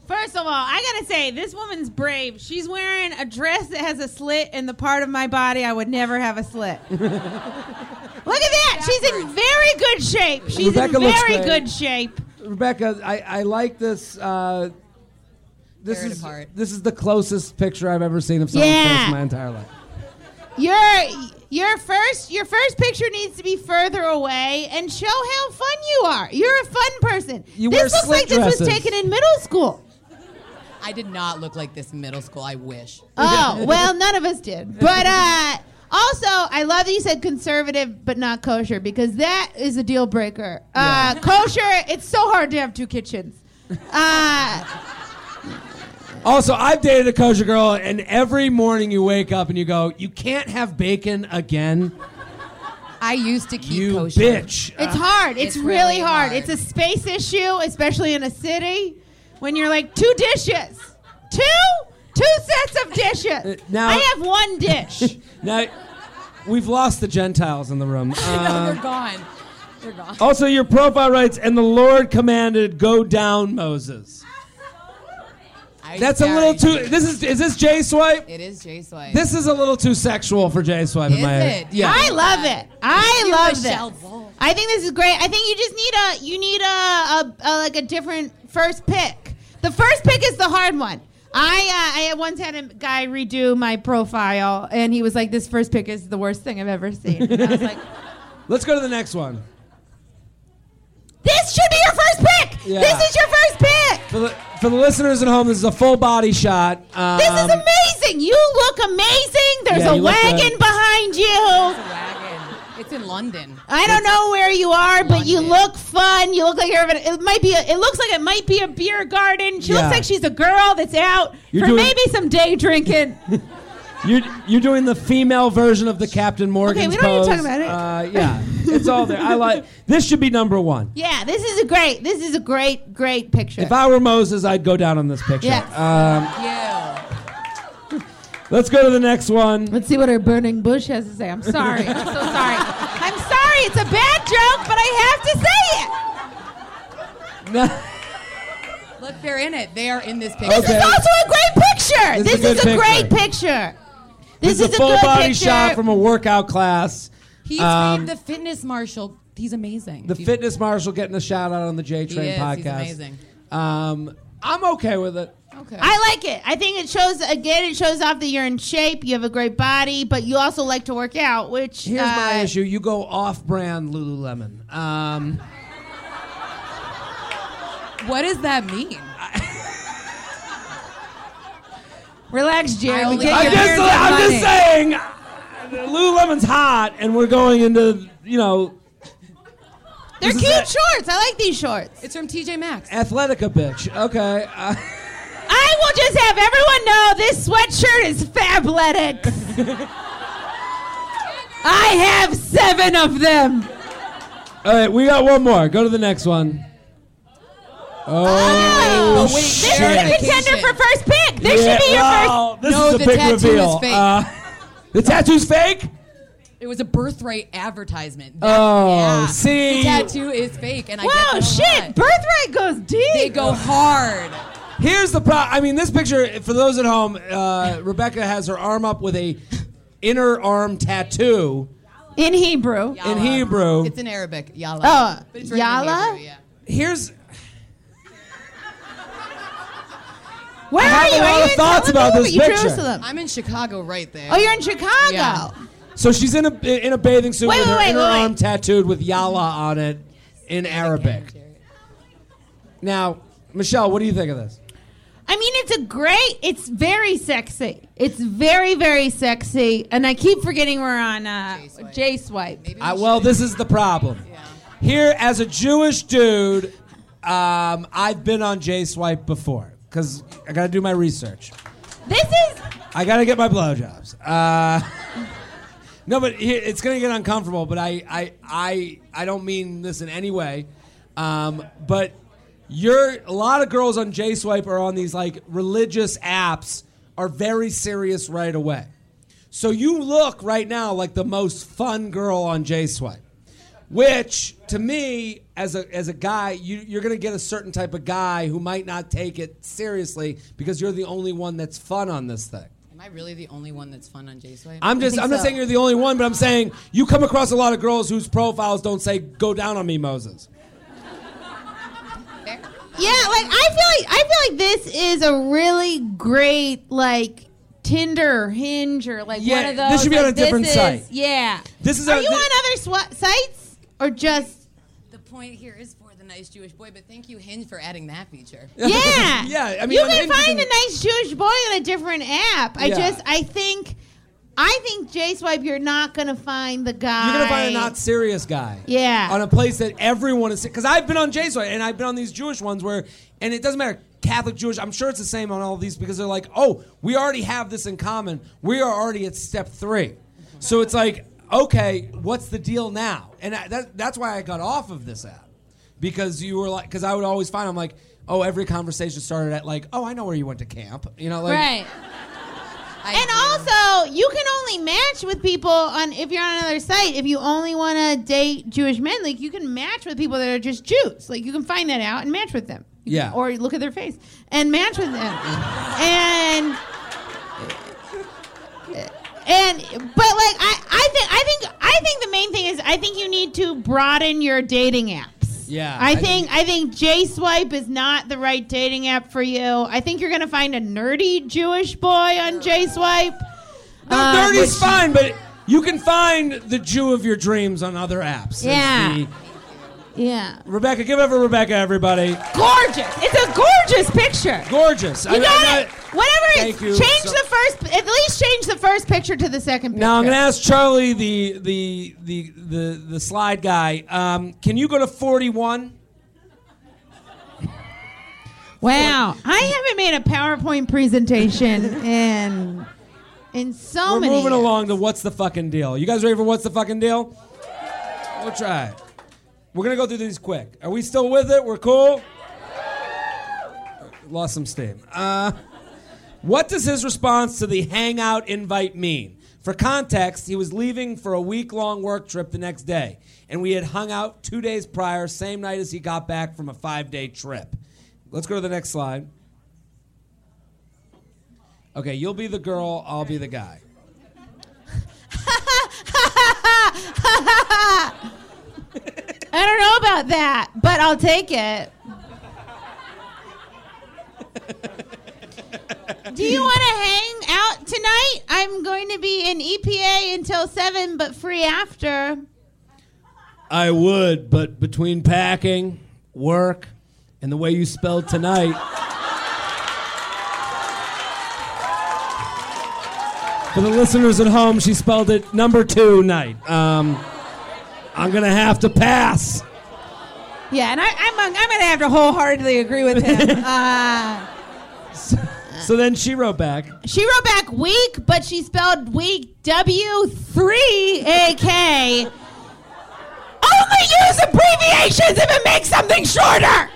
First of all, I gotta say this woman's brave. She's wearing a dress that has a slit in the part of my body I would never have a slit. [LAUGHS] Look at that. She's in very good shape. She's Rebecca in very good shape. Rebecca, I, I like this. Uh, this Tear it is apart. this is the closest picture I've ever seen of someone's Yeah. face in my entire life. Your your first your first picture needs to be further away and show how fun you are. You're a fun person. You this looks slit like this was taken in middle school. I did not look like this in middle school. I wish. Oh, well, none of us did. But uh also, I love that you said conservative but not kosher because that is a deal breaker. Uh, kosher, it's so hard to have two kitchens. Uh, Also, I've dated a kosher girl, and every morning you wake up and you go, "You can't have bacon again, I used to keep you kosher. bitch." it's hard. It's, It's really, really hard. hard. It's a space issue, especially in a city when you're like two dishes. Two? Two sets of dishes. now- I have one dish. [LAUGHS] Now, we've lost the Gentiles in the room. [LAUGHS] no, Uh, they're gone. They're gone. also, your profile writes, "And the Lord commanded, go down, Moses." I That's a little too. it. This is is this J Swipe? It is J Swipe. This is a little too sexual for J Swipe in Is my it? Yeah. I love it. I You, love Michelle this. Wolf. I think this is great. I think you just need a you need a, a, a like a different first pick. The first pick is the hard one. I uh, I once had a guy redo my profile, and he was like, "This first pick is the worst thing I've ever seen." And I was like, [LAUGHS] Let's go to the next one. "This should be your first pick. Yeah. This is your first pick. For the, for the listeners at home, this is a full body shot. Um, This is amazing. You look amazing. There's Yeah, a you look wagon good. behind you. It's a wagon. It's in London. I don't know where you are, but you look fun. You look like you're. It might be. A, it looks like it might be a beer garden. She Yeah. looks like she's a girl that's out You're for doing- maybe some day drinking. [LAUGHS] You're, you're doing the female version of the Captain Morgan. Okay, we don't need to talk about it. Uh, yeah, it's all there. I like. This should be number one. yeah, this is a great. This is a great, great picture. If I were Moses, I'd go down on this picture. Yes. Um, You. Let's go to the next one. Let's see what our burning bush has to say. I'm sorry. [LAUGHS] I'm so sorry. I'm sorry. It's a bad joke, but I have to say it. [LAUGHS] Look, they're in it. They are in this picture. Okay. This is also a great picture. This is This, a is a great picture. Picture. This, This, is a full good body picture. shot from a workout class. He's Um, the Fitness Marshall. He's amazing. The Fitness Marshall getting a shout out on the J He Train is. podcast. He's amazing. Um, I'm okay with it. Okay. I like it. I think it shows again. It shows off that you're in shape. You have a great body, but you also like to work out. Which Here's my uh, issue: you go off-brand Lululemon. Um, what does that mean? Relax, Jerry. I We only- get I'm your just, beers and I'm money. just saying, Lululemon's hot, and we're going into you know They're cute a- shorts. I like these shorts. It's from TJ Maxx. Athletica, bitch. Okay. Uh, I will just have everyone know this sweatshirt is Fabletics. [LAUGHS] I have seven of them. all right, we got one more. Go to the next one. Oh, Oh, wait, This shit. is a contender for first pick. This Yeah, should be your well, This No, is a the big tattoo is reveal. fake. Uh, the tattoo's fake. It was a birthright advertisement. That- Oh, yeah. see? The tattoo is fake, and I get Wow, that a shit. lot. Birthright goes deep. They go hard. Here's the problem. I mean, this picture for those at home. Uh, Rebecca has her arm up with a inner arm tattoo. in Hebrew. In Hebrew. It's in Arabic. Yalla. Oh, but it's written in yalla? Hebrew, yeah. Here's Where I are have you? a lot are you of thoughts about this You picture. I'm in Chicago right there. Oh, you're in Chicago. Yeah. so she's in a in a bathing suit Wait, with wait, her wait, inner wait, wait. arm tattooed with Yalla on it in Arabic. Now, Michelle, what do you think of this? I mean, it's a great. It's very sexy. It's very, very sexy. And I keep forgetting we're on uh, J-Swipe. J Swipe. Maybe we I, well, this is the problem. Here, as a Jewish dude, um, I've been on J Swipe before because I got to do my research. This is. I got to get my blowjobs. Uh, [LAUGHS] no, but here, it's to get uncomfortable. But I, I, I, I don't mean this in any way. Um, but you're a lot of girls on J Swipe are on these like religious apps are very serious right away. So you look right now like the most fun girl on J Swipe. Which to me, as a as a guy, you, you're gonna get a certain type of guy who might not take it seriously because you're the only one that's fun on this thing. Am I really the only one that's fun on J Swipe? I'm just I'm not saying you're the only one, but I'm saying you come across a lot of girls whose profiles don't say "Go down on me, Moses." Yeah, like I feel like I feel like this is a really great like Tinder Hinge or like Yeah, one of those. this should be like, on a different is- site. Yeah. This is Are a- you thi- on other swa- sites or just? The point here is for the nice Jewish boy, but thank you, Hinge, for adding that feature. [LAUGHS] Yeah. [LAUGHS] Yeah, I mean, you can Hinge find can- a nice Jewish boy on a different app. I Yeah. just I think I think J Swipe you're not gonna find the guy. You're gonna find a not serious guy. Yeah. On a place that everyone is because I've been on J Swipe and I've been on these Jewish ones where and it doesn't matter Catholic Jewish. I'm sure it's the same on all these because they're like, oh, we already have this in common. We are already at step three. So it's like, okay, what's the deal now? And I, that, that's why I got off of this app because you were like, because I would always find I'm like, oh, every conversation started at like, oh, I know where you went to camp. You know, like right. [LAUGHS] I And do. also, you can only match with people on if you're on another site. If you only want to date Jewish men, like you can match with people that are just Jews. Like you can find that out and match with them. You Yeah. can- or look at their face and match with them. [LAUGHS] and and but like I I think I think I think the main thing is I think you need to broaden your dating apps. Yeah, I I think I think J Swipe is not the right dating app for you. I think you're gonna find a nerdy Jewish boy on J Swipe. No, Um, which- fine, but you can find the Jew of your dreams on other apps. Yeah. the- Yeah, Rebecca, give a Rebecca, everybody. gorgeous. It's a gorgeous picture. Gorgeous. You got it. Whatever it Thank is, you change so- the first. At least change the first picture to the second picture. Now I'm going to ask Charlie, the the the the, the slide guy. Um, can you go to 41? Wow, I haven't made a PowerPoint presentation in in so many. We're many. moving years. along to what's the fucking deal. You guys ready for what's the fucking deal? We'll try We're gonna go through these quick. Are we still with it? We're cool. Lost some steam. Uh, What does his response to the hangout invite mean? For context, he was leaving for a week long work trip the next day, and we had hung out two days prior, same night as he got back from a five day trip. Let's go to the next slide. Okay, you'll be the girl, I'll be the guy. [LAUGHS] I don't know about that, but I'll take it. Do you want to hang out tonight? I'm going to be in EPA until 7, but free after. I would, but between packing, work, and the way you spelled tonight. For the listeners at home, she spelled it number two night. Um, I'm gonna have to pass. Yeah, and I, I'm, I'm going to have to wholeheartedly agree with him. [LAUGHS] Uh, So then she wrote back. she wrote back weak, but she spelled weak W three A K. Only use abbreviations if it makes something shorter.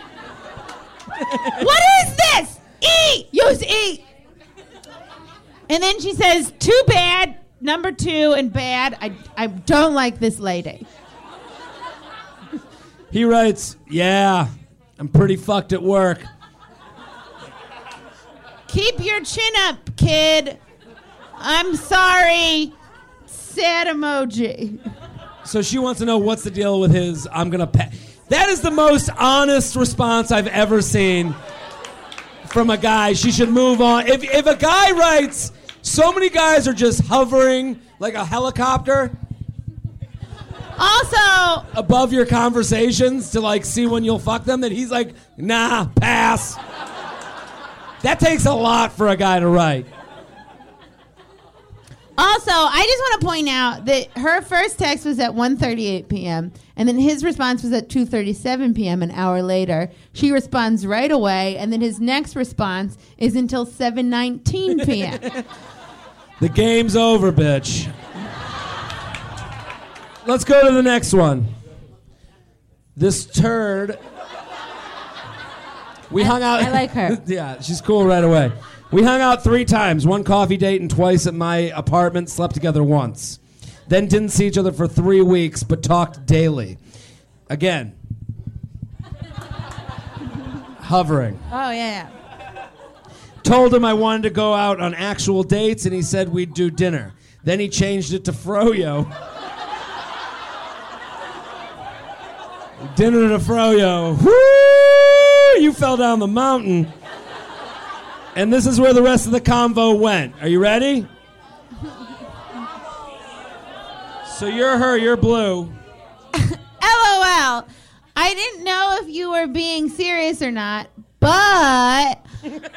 what is this? E. Use E. And then she says, "Too bad." Number two and bad. I I don't like this lady. He writes, "Yeah, I'm pretty fucked at work. Keep your chin up, kid. I'm sorry. Sad emoji. So she wants to know what's the deal with his I'm gonna pay. That is the most honest response I've ever seen from a guy. She should move on. If, if a guy writes, so many guys are just hovering like a helicopter Also, above your conversations to like see when you'll fuck them, that he's like, nah, pass. That takes a lot for a guy to write. Also, I just want to point out that her first text was at 1:38 p.m. and then his response was at 2:37 p.m. an hour later. She responds right away and then his next response is until 7:19 p.m. [LAUGHS] The game's over, bitch. Let's go to the next one. This turd. We hung out. I like her. [LAUGHS] yeah, she's cool right away. We hung out three times one coffee date and twice at my apartment, slept together once. Then didn't see each other for three weeks, but talked daily. Again, hovering. oh yeah. Told him I wanted to go out on actual dates, and he said we'd do dinner. Then he changed it to froyo. Dinner to froyo. Woo! You fell down the mountain. And this is where the rest of the convo went. Are you ready? So you're her, you're blue. [LAUGHS] LOL. I didn't know if you were being serious or not, but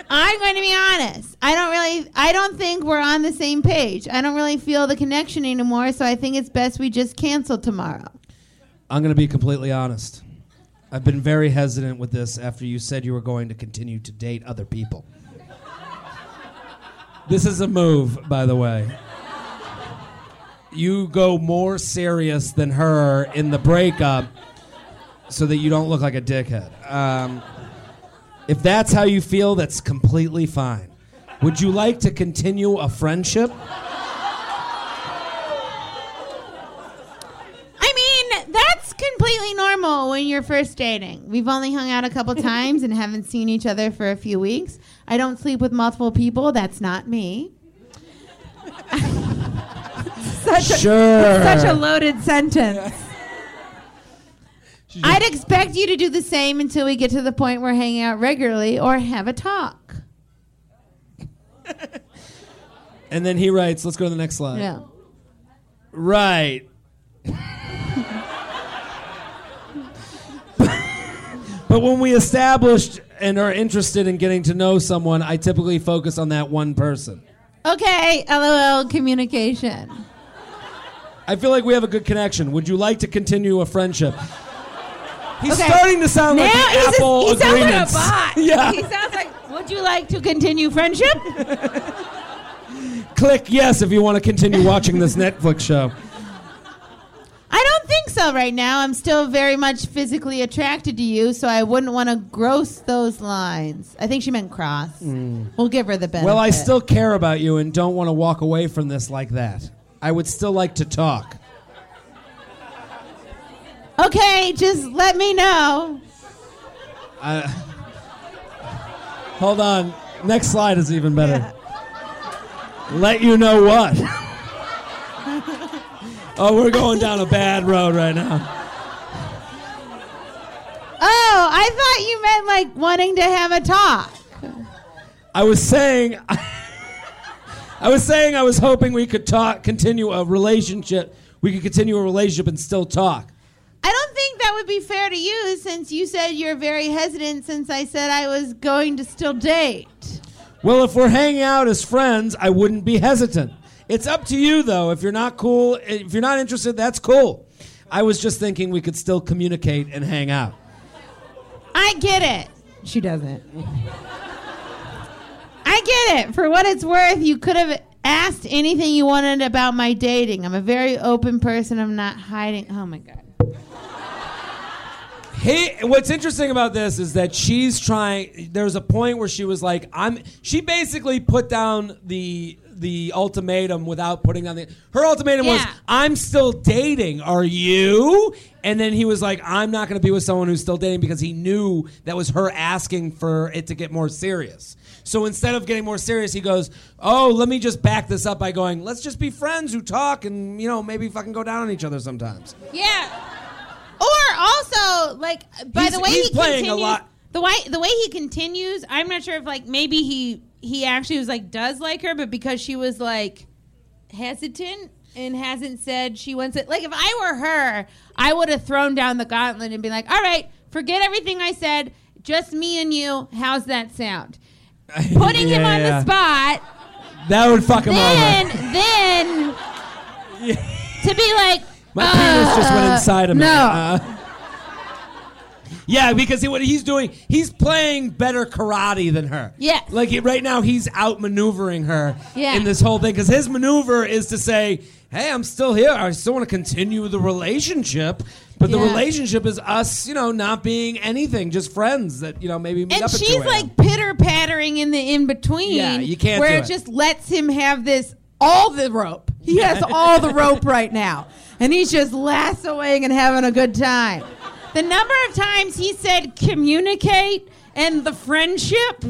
I'm going to be honest. I don't really I don't think we're on the same page. I don't really feel the connection anymore, so I think it's best we just cancel tomorrow. I'm going to be completely honest. I've been very hesitant with this after you said you were going to continue to date other people. This is a move, by the way. You go more serious than her in the breakup so that you don't look like a dickhead. Um, if that's how you feel, that's completely fine. Would you like to continue a friendship? I mean, that's completely normal when you're first dating. We've only hung out a couple [LAUGHS] times and haven't seen each other for a few weeks. I don't sleep with multiple people. That's not me. [LAUGHS] such, a, Sure. such a loaded sentence. I'd expect you to do the same until we get to the point where hanging out regularly or have a talk. And then he writes, let's go to the next slide. Yeah. Right. But when we established and are interested in getting to know someone, I typically focus on that one person. Okay, LOL communication. I feel like we have a good connection. Would you like to continue a friendship? He's Okay. starting to sound like now the he's a- Apple he sounds like a bot. [LAUGHS] yeah. He sounds like, would you like to continue friendship? [LAUGHS] Click yes if you want to continue watching this Netflix show. I don't think so. right now. I'm still very much physically attracted to you, so I wouldn't want to gross those lines. I think she meant cross. Mm. We'll give her the benefit. Well, I still care about you and don't want to walk away from this like that. I would still like to talk. Okay, just let me know. Hold on. Next slide is even better. Let you know what? Oh, we're going down a bad road right now. Oh, I thought you meant like wanting to have a talk. I was saying [LAUGHS] I was saying I was hoping we could talk continue a relationship. We could continue a relationship and still talk. I don't think that would be fair to you since you said you're very hesitant since I said I was going to still date. Well, if we're hanging out as friends, I wouldn't be hesitant. It's up to you though. If you're not cool, if you're not interested, that's cool. I was just thinking we could still communicate and hang out. I get it. She doesn't. I get it. For what it's worth, you could have asked anything you wanted about my dating. I'm a very open person. I'm not hiding. Oh my god. Hey, what's interesting about this is that she's trying. There's a point where she was like, "I'm." She basically put down the the ultimatum without putting down the. Her ultimatum was, Yeah. "I'm still dating. Are you?" And then he was like, "I'm not going to be with someone who's still dating because he knew that was her asking for it to get more serious." So instead of getting more serious, he goes, "Oh, let me just back this up by going, let's just be friends who talk and you know maybe fucking go down on each other sometimes." Yeah. Or also, like, by He's- the way he's he playing a continues, lot- the way the way he continues, I'm not sure if like maybe he he actually was like does like her, but because she was like hesitant and hasn't said she wants it. Like if I were her, I would have thrown down the gauntlet and been like, "All right, forget everything I said, just me and you. How's that sound?" [LAUGHS] Putting him on yeah. the spot That would fuck him then over. then [LAUGHS] to be like My penis just went uh, inside of me. no. Uh, yeah, because he, what he's doing, he's playing better karate than her. Yeah. Like he- right now, he's outmaneuvering her Yeah. in this whole thing. Because his maneuver is to say, "Hey, I'm still here. I still want to continue the relationship." But the relationship is us, you know, not being anything, just friends that you know maybe meet and up 2 she's like pitter pattering in the in between. Yeah, you can't Where it, it. just lets him have this all the rope. He has all the rope [LAUGHS] right now, and he's just lassoing and having a good time. The number of times he said communicate and the friendship.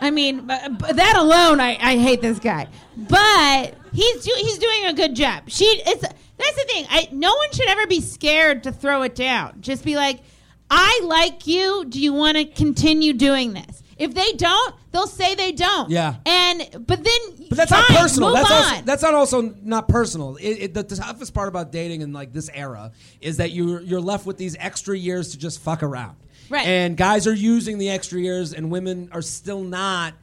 I mean, that alone, I, I hate this guy. But he's do, he's doing a good job. She it's that's the thing. I no one should ever be scared to throw it down. Just be like, I like you. Do you want to continue doing this? If they don't, they'll say they don't. Yeah. And but then But that's fine, not personal. That's also that's not also not personal. It, it, the toughest part about dating in like this era is that you you're left with these extra years to just fuck around. Right. And guys are using the extra years, and women are still not.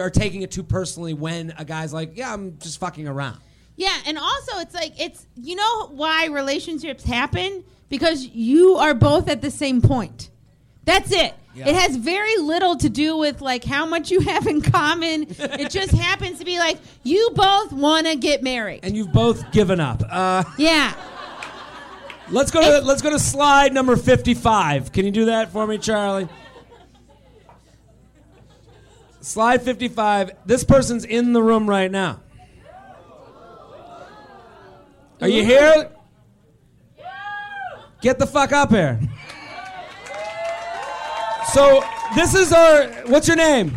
Are taking it too personally when a guy's like, "Yeah, I'm just fucking around." Yeah, and also it's like it's you know why relationships happen because you are both at the same point. That's it. Yeah. It has very little to do with like how much you have in common. it just [LAUGHS] happens to be like you both want to get married. And you've both given up. Uh, yeah. let's go to let's go to slide number fifty-five. Can you do that for me, Charlie? Slide 55. This person's in the room right now. Are you here? Get the fuck up here. So, this is our. What's your name?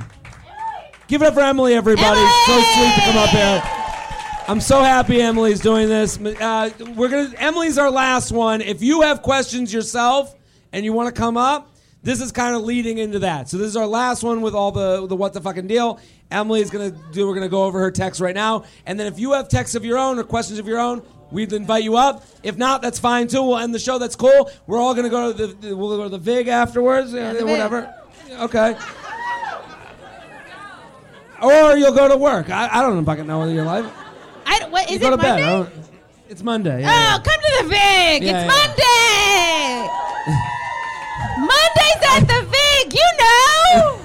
Give it up for Emily, everybody. So sweet to come up here. I'm so happy Emily's doing this. Uh, we're gonna. Emily's our last one. If you have questions yourself and you want to come up, this is kind of leading into that. So this is our last one with all the the what the fucking deal. Emily's gonna do. We're gonna go over her text right now, and then if you have texts of your own or questions of your own, we'd invite you up. If not, that's fine too. We'll end the show. That's cool. We're all gonna go to the. we'll go to the Vig afterwards. uh, the Vig. whatever. Okay. Or you'll go to work. I, I don't fucking know whether you're live. I don't, what is You go it to bed. Monday? Don't- It's Monday. Yeah, Oh, yeah. come to the Vig. Yeah, it's yeah. Monday. [LAUGHS] Monday's at the Vig. You know.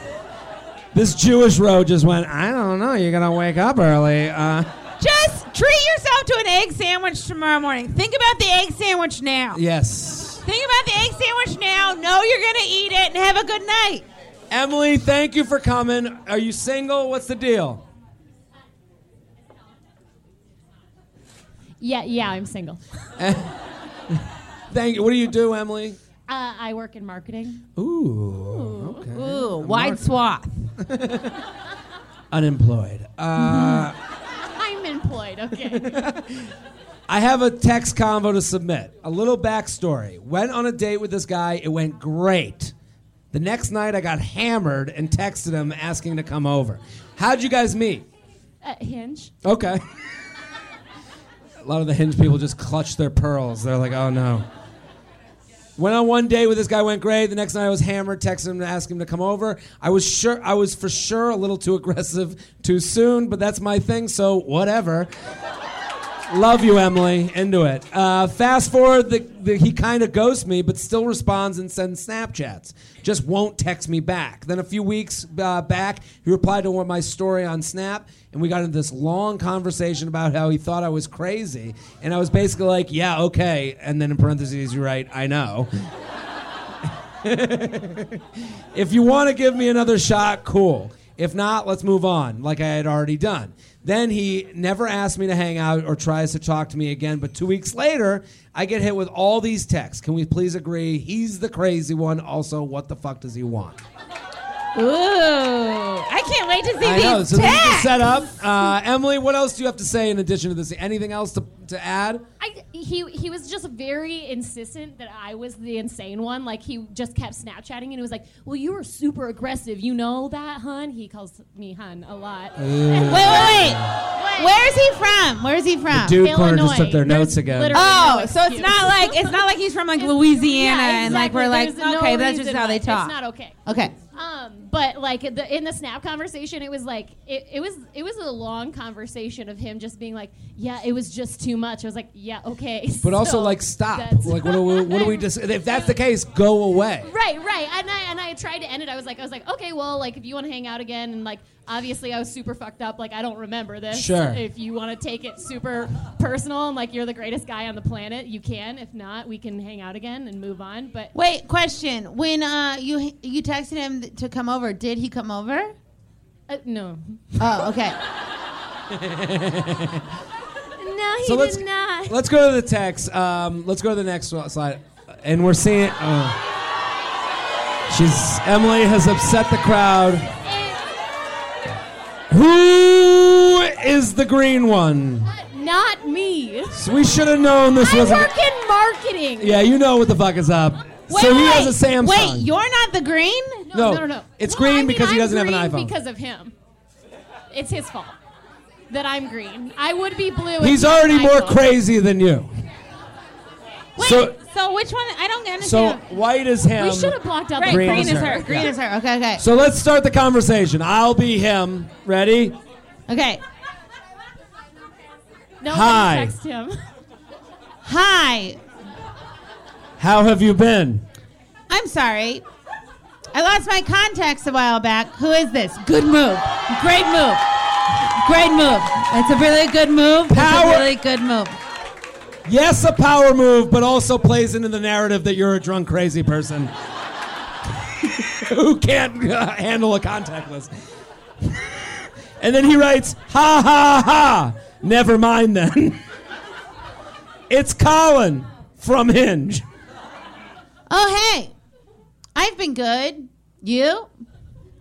This Jewish road just went. I don't know. You're gonna wake up early. Uh, Just Treat yourself to an egg sandwich tomorrow morning. Think about the egg sandwich now. Yes. Think about the egg sandwich now. Know you're gonna eat it and have a good night. Emily, thank you for coming. Are you single? What's the deal? Yeah, yeah, I'm single. [LAUGHS] Thank you. What do you do, Emily? Uh, I work in marketing. Ooh. Okay. Ooh, wide swath. [LAUGHS] Unemployed. Uh, [LAUGHS] I'm. Okay. [LAUGHS] I have a text convo to submit. A little backstory. Went on a date with this guy. It went great. The next night, I got hammered and texted him asking to come over. How'd you guys meet? uh, Hinge. Okay. [LAUGHS] a lot of the hinge people just clutch their pearls. They're like, oh no. Went on one day with this guy, went great. The next night I was hammered, texted him to ask him to come over. I was sure I was for sure a little too aggressive too soon, but that's my thing, so whatever. Love you, Emily. Into it. Uh, fast forward, the, the, he kind of ghosts me, but still responds and sends Snapchats. Just won't text me back. Then a few weeks uh, back, he replied to one my story on Snap, and we got into this long conversation about how he thought I was crazy. And I was basically like, yeah, okay. And then in parentheses, you write, I know. [LAUGHS] if you want to give me another shot, cool. If not, let's move on, like I had already done. Then he never asked me to hang out or tries to talk to me again. But two weeks later, I get hit with all these texts. Can we please agree? He's the crazy one. Also, what the fuck does he want? Ooh, I can't wait to see I these know. So this is the texts. setup. Uh, Emily, what else do you have to say in addition to this? Anything else to, to add? I, he he was just very insistent that I was the insane one. Like he just kept Snapchatting and he was like, "Well, you were super aggressive. You know that, hun." He calls me hun a lot. [LAUGHS] Wait, wait, wait. Where is he from? Where is he from? The Dude corner Illinois. just took their notes again. literally Oh, no so it's excuse. not like it's not like he's from like [LAUGHS] Louisiana Yeah, and like we're like exactly. There's okay, no that's just how they talk. It's not okay. Okay. But like the, in the snap conversation, it was like it, it was it was a long conversation of him just being like, "Yeah, it was just too much." I was like, "Yeah, okay." [LAUGHS] But also, like, stop. Like, what do we, what do we just? If that's the case, go away. Right, right. And I and I tried to end it. I was like, I was like, okay, well, like if you want to hang out again, and like obviously I was super fucked up. Like I don't remember this. Sure. If you want to take it super personal and like you're the greatest guy on the planet, you can. If not, we can hang out again and move on. But Wait, question. When uh you you texted him th- to come over, did he come over? uh, no, Oh, okay. [LAUGHS] no, he So let's did not. let's go to the text. Um, let's go to the next slide, and we're seeing. Oh. She's Emily has upset the crowd. Who is the green one? Not me. So we should have known this I was. work in marketing. Yeah, you know what the fuck is up. Wait, so he wait, has a Samsung. Wait, you're not the green? No, No, no, no. no. it's Well, green I mean, because he I'm doesn't have an green iPhone. Because of him. It's his fault that I'm green. I would be blue. if He's he had already an more iPhone. crazy than you. Wait, So- so, which one? I don't understand. So white is him. We should have blocked out right, the green green, is is her. her. Green Yeah. is her. Okay, okay. So let's start the conversation. I'll be him. Ready? okay. No, Hi. text him. [LAUGHS] Hi. How have you been? I'm sorry. I lost my contacts a while back. Who is this? Good move. Great move. Great move. It's a really good move. It's Power- a really good move. Yes, a power move, but also plays into the narrative that you're a drunk, crazy person [LAUGHS] who can't uh, handle a contact list. [LAUGHS] and then he writes, "Ha ha ha! Never mind then." [LAUGHS] it's Colin from Hinge. Oh, hey. I've been good. You?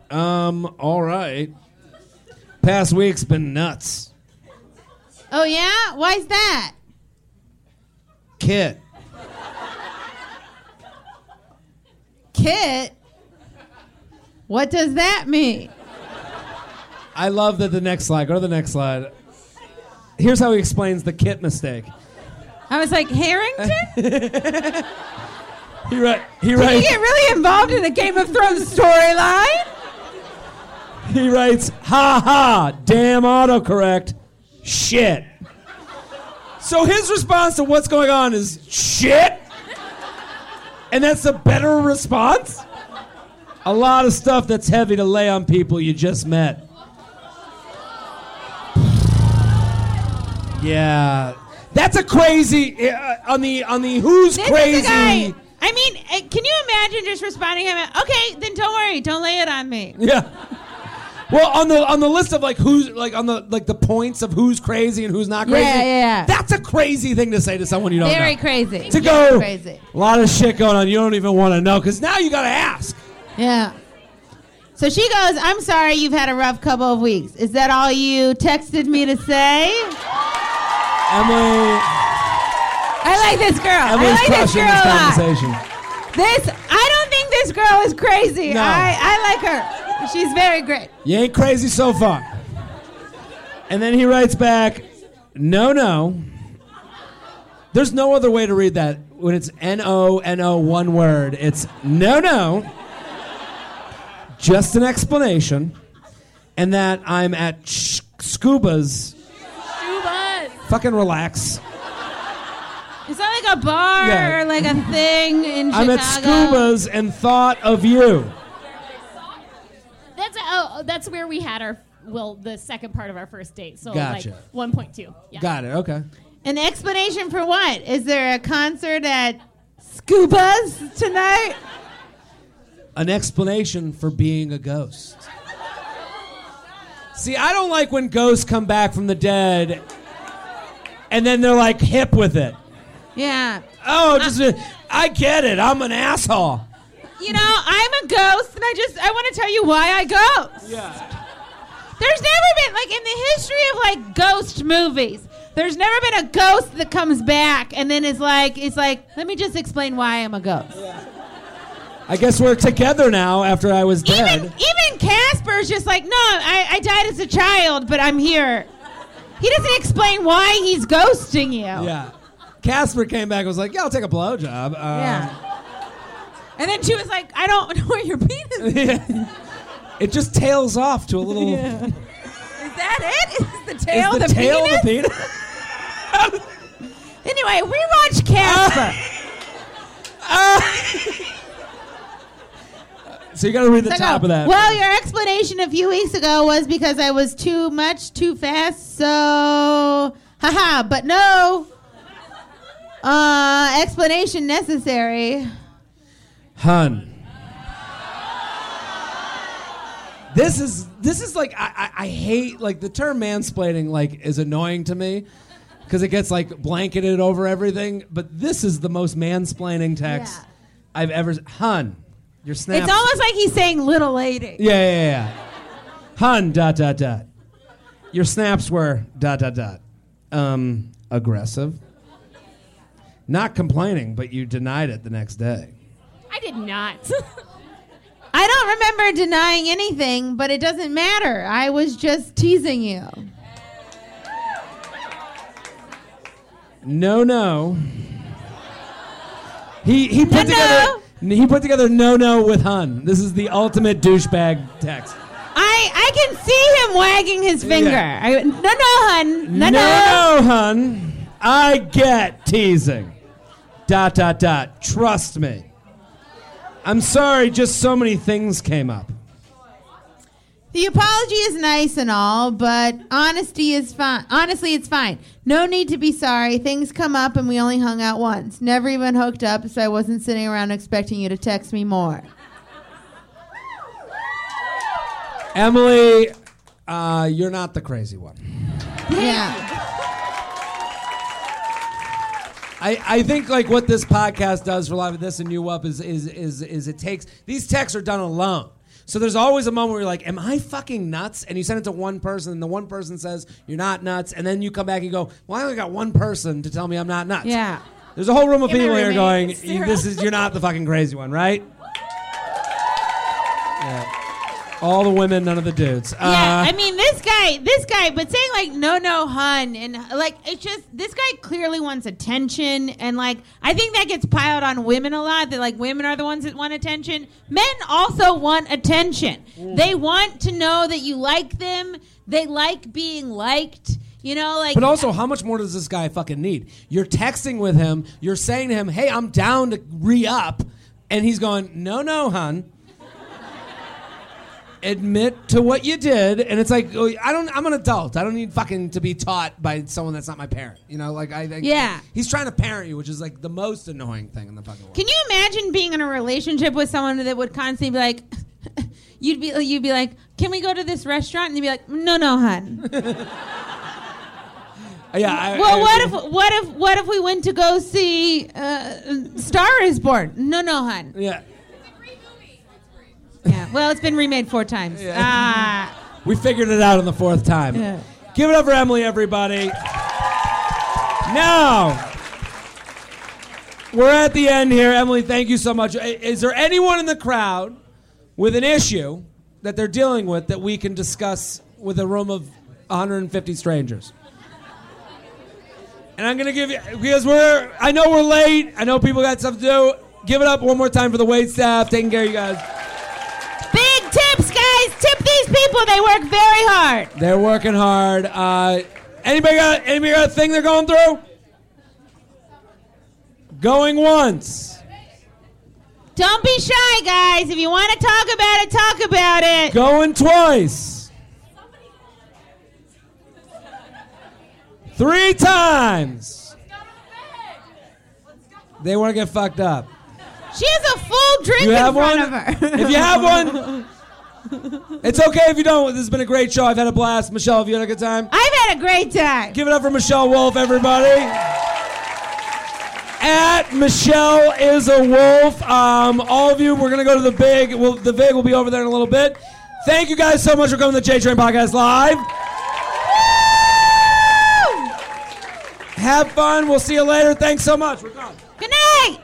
Um, all right. Past week's been nuts. Oh, yeah? Why's that? Kit. Kit? What does that mean? I love that the next slide. Go to the next slide. Here's how he explains the kit mistake. I was like, Harington? [LAUGHS] He, wri- he Did you writes. get really involved in a Game of Thrones storyline? He writes, ha ha, damn autocorrect, shit. So his response to what's going on is shit? And that's a better response? A lot of stuff that's heavy to lay on people you just met. [SIGHS] Yeah, that's a crazy uh, on the on the who's This crazy. is the guy. I mean, uh, can you imagine just responding to him? Okay, then don't worry. Don't lay it on me. Yeah. Well, on the on the list of like who's like on the like the points of who's crazy and who's not crazy. Yeah, yeah, yeah. That's a crazy thing to say to someone you don't know Very know. crazy. To go, crazy. a lot of shit going on. You don't even want to know because now you got to ask. Yeah. So she goes, I'm sorry you've had a rough couple of weeks. Is that all you texted me to say? Emily, I like this girl. Emily's I like this girl this conversation. This, I don't think this girl is crazy. No. I, I like her. She's very great. You ain't crazy so far. And then he writes back, no, no. There's no other way to read that when it's N O N O one word. It's no, no. Just an explanation. And that I'm at sh- Scuba's. Scuba's. Fucking relax. Is that like a bar Yeah. or like a thing in Chicago. I'm at Scuba's and thought of you. That's oh, oh, that's where we had our well, the second part of our first date. So Gotcha. like 1.2. Yeah. Got it. Okay. An explanation for what? Is there a concert at Scuba's tonight? an explanation for being a ghost. See, I don't like when ghosts come back from the dead and then they're like hip with it. Yeah. Oh, just I get it. I'm an asshole. You know, I'm a ghost, and I just I want to tell you why I ghost. Yeah. There's never been like in the history of like ghost movies. There's never been a ghost that comes back and then is like it's like let me just explain why I'm a ghost. Yeah. I guess we're together now after I was dead. Even even Casper's just like no, I, I died as a child, but I'm here. He doesn't explain why he's ghosting you. yeah. Casper came back and was like, "Yeah, I'll take a blowjob." Um, Yeah. And then she was like, I don't [LAUGHS] know where your penis is. it just tails off to a little. Is that it? Is the tail Is the, the tail penis? the penis? [LAUGHS] Anyway, rewatch Casper. [LAUGHS] so you got to read the So top go, of that. Well, your explanation a few weeks ago was because I was too much too fast, so haha, but no uh explanation necessary. Hun. This is this is like I, I, I hate like the term mansplaining like is annoying to me because it gets like blanketed over everything. But this is the most mansplaining text Yeah. I've ever. Hun, your snap. It's almost like he's saying little lady. yeah, yeah, yeah, yeah. Hun dot dot dot. Your snaps were dot dot dot. Um, aggressive. Not complaining, but you denied it the next day. I did not. [LAUGHS] I don't remember denying anything, but it doesn't matter. I was just teasing you. No, no. He he put No, together he put together no no with Hun. This is the ultimate douchebag text. I I can see him wagging his finger. Yeah. I, no, no, hun. No, no. no, Hun. I get teasing. Dot dot dot. Trust me. I'm sorry, just so many things came up. The apology is nice and all, but honesty is fine. Honestly, it's fine. No need to be sorry. Things come up, and we only hung out once. Never even hooked up, so I wasn't sitting around expecting you to text me more. Emily, uh, you're not the crazy one. Yeah. I, I think like what this podcast does for a lot of This and You Up is is is is it takes these texts are done alone. So there's always a moment where you're like, "Am I fucking nuts?" And you send it to one person, and the one person says you're not nuts, and then you come back and go, "Well, I only got one person to tell me I'm not nuts." Yeah. There's a whole room of Yeah, people here going, "This is you're not the fucking crazy one, right?" Yeah. All the women, none of the dudes. Yeah, Uh, I mean this guy, this guy, but saying like no, no, hun, and like it's just this guy clearly wants attention, and like I think that gets piled on women a lot. That like women are the ones that want attention. Men also want attention. They want to know that you like them. They like being liked. You know, like But also, how much more does this guy fucking need? You're texting with him. You're saying to him, "Hey, I'm down to re up," and he's going, "No, no, hun." Admit to what you did, and it's like oh, I don't. I'm an adult. I don't need fucking to be taught by someone that's not my parent. You know, like I. think Yeah. He's trying to parent you, which is like the most annoying thing in the fucking world. Can you imagine being in a relationship with someone that would constantly be like, [LAUGHS] you'd be you'd be like, can we go to this restaurant? And you'd be like, no, no, hun. [LAUGHS] yeah. I, well, I- what if what if what if we went to go see uh, Star is Born? No, no, hun. Yeah. Yeah. Well, it's been remade four times. Ah. We figured it out on the fourth time. Yeah. Give it up for Emily, everybody. Now, we're at the end here. Emily, thank you so much. Is there anyone in the crowd with an issue that they're dealing with that we can discuss with a room of 150 strangers? And I'm going to give you, because we're, I know we're late. I know people got stuff to do. Give it up one more time for the wait staff taking care of you guys. Big tips, guys. Tip these people. They work very hard. They're working hard. Uh, anybody got anybody got a thing they're going through? Going once. Don't be shy, guys. If you want to talk about it, talk about it. Going twice. Three times. They want to get fucked up. She has a full drink You in front one? of her. If you have [LAUGHS] one, [LAUGHS] it's okay if you don't. This has been a great show. I've had a blast. Michelle, have you had a good time? I've had a great time. Give it up for Michelle Wolf, everybody. At Michelle is a wolf. Um, all of you, we're gonna go to the Vig. Well, the Vig will be over there in a little bit. Thank you guys so much for coming to the JTrain Podcast Live. Have fun. We'll see you later. Thanks so much. We're gone. Good night.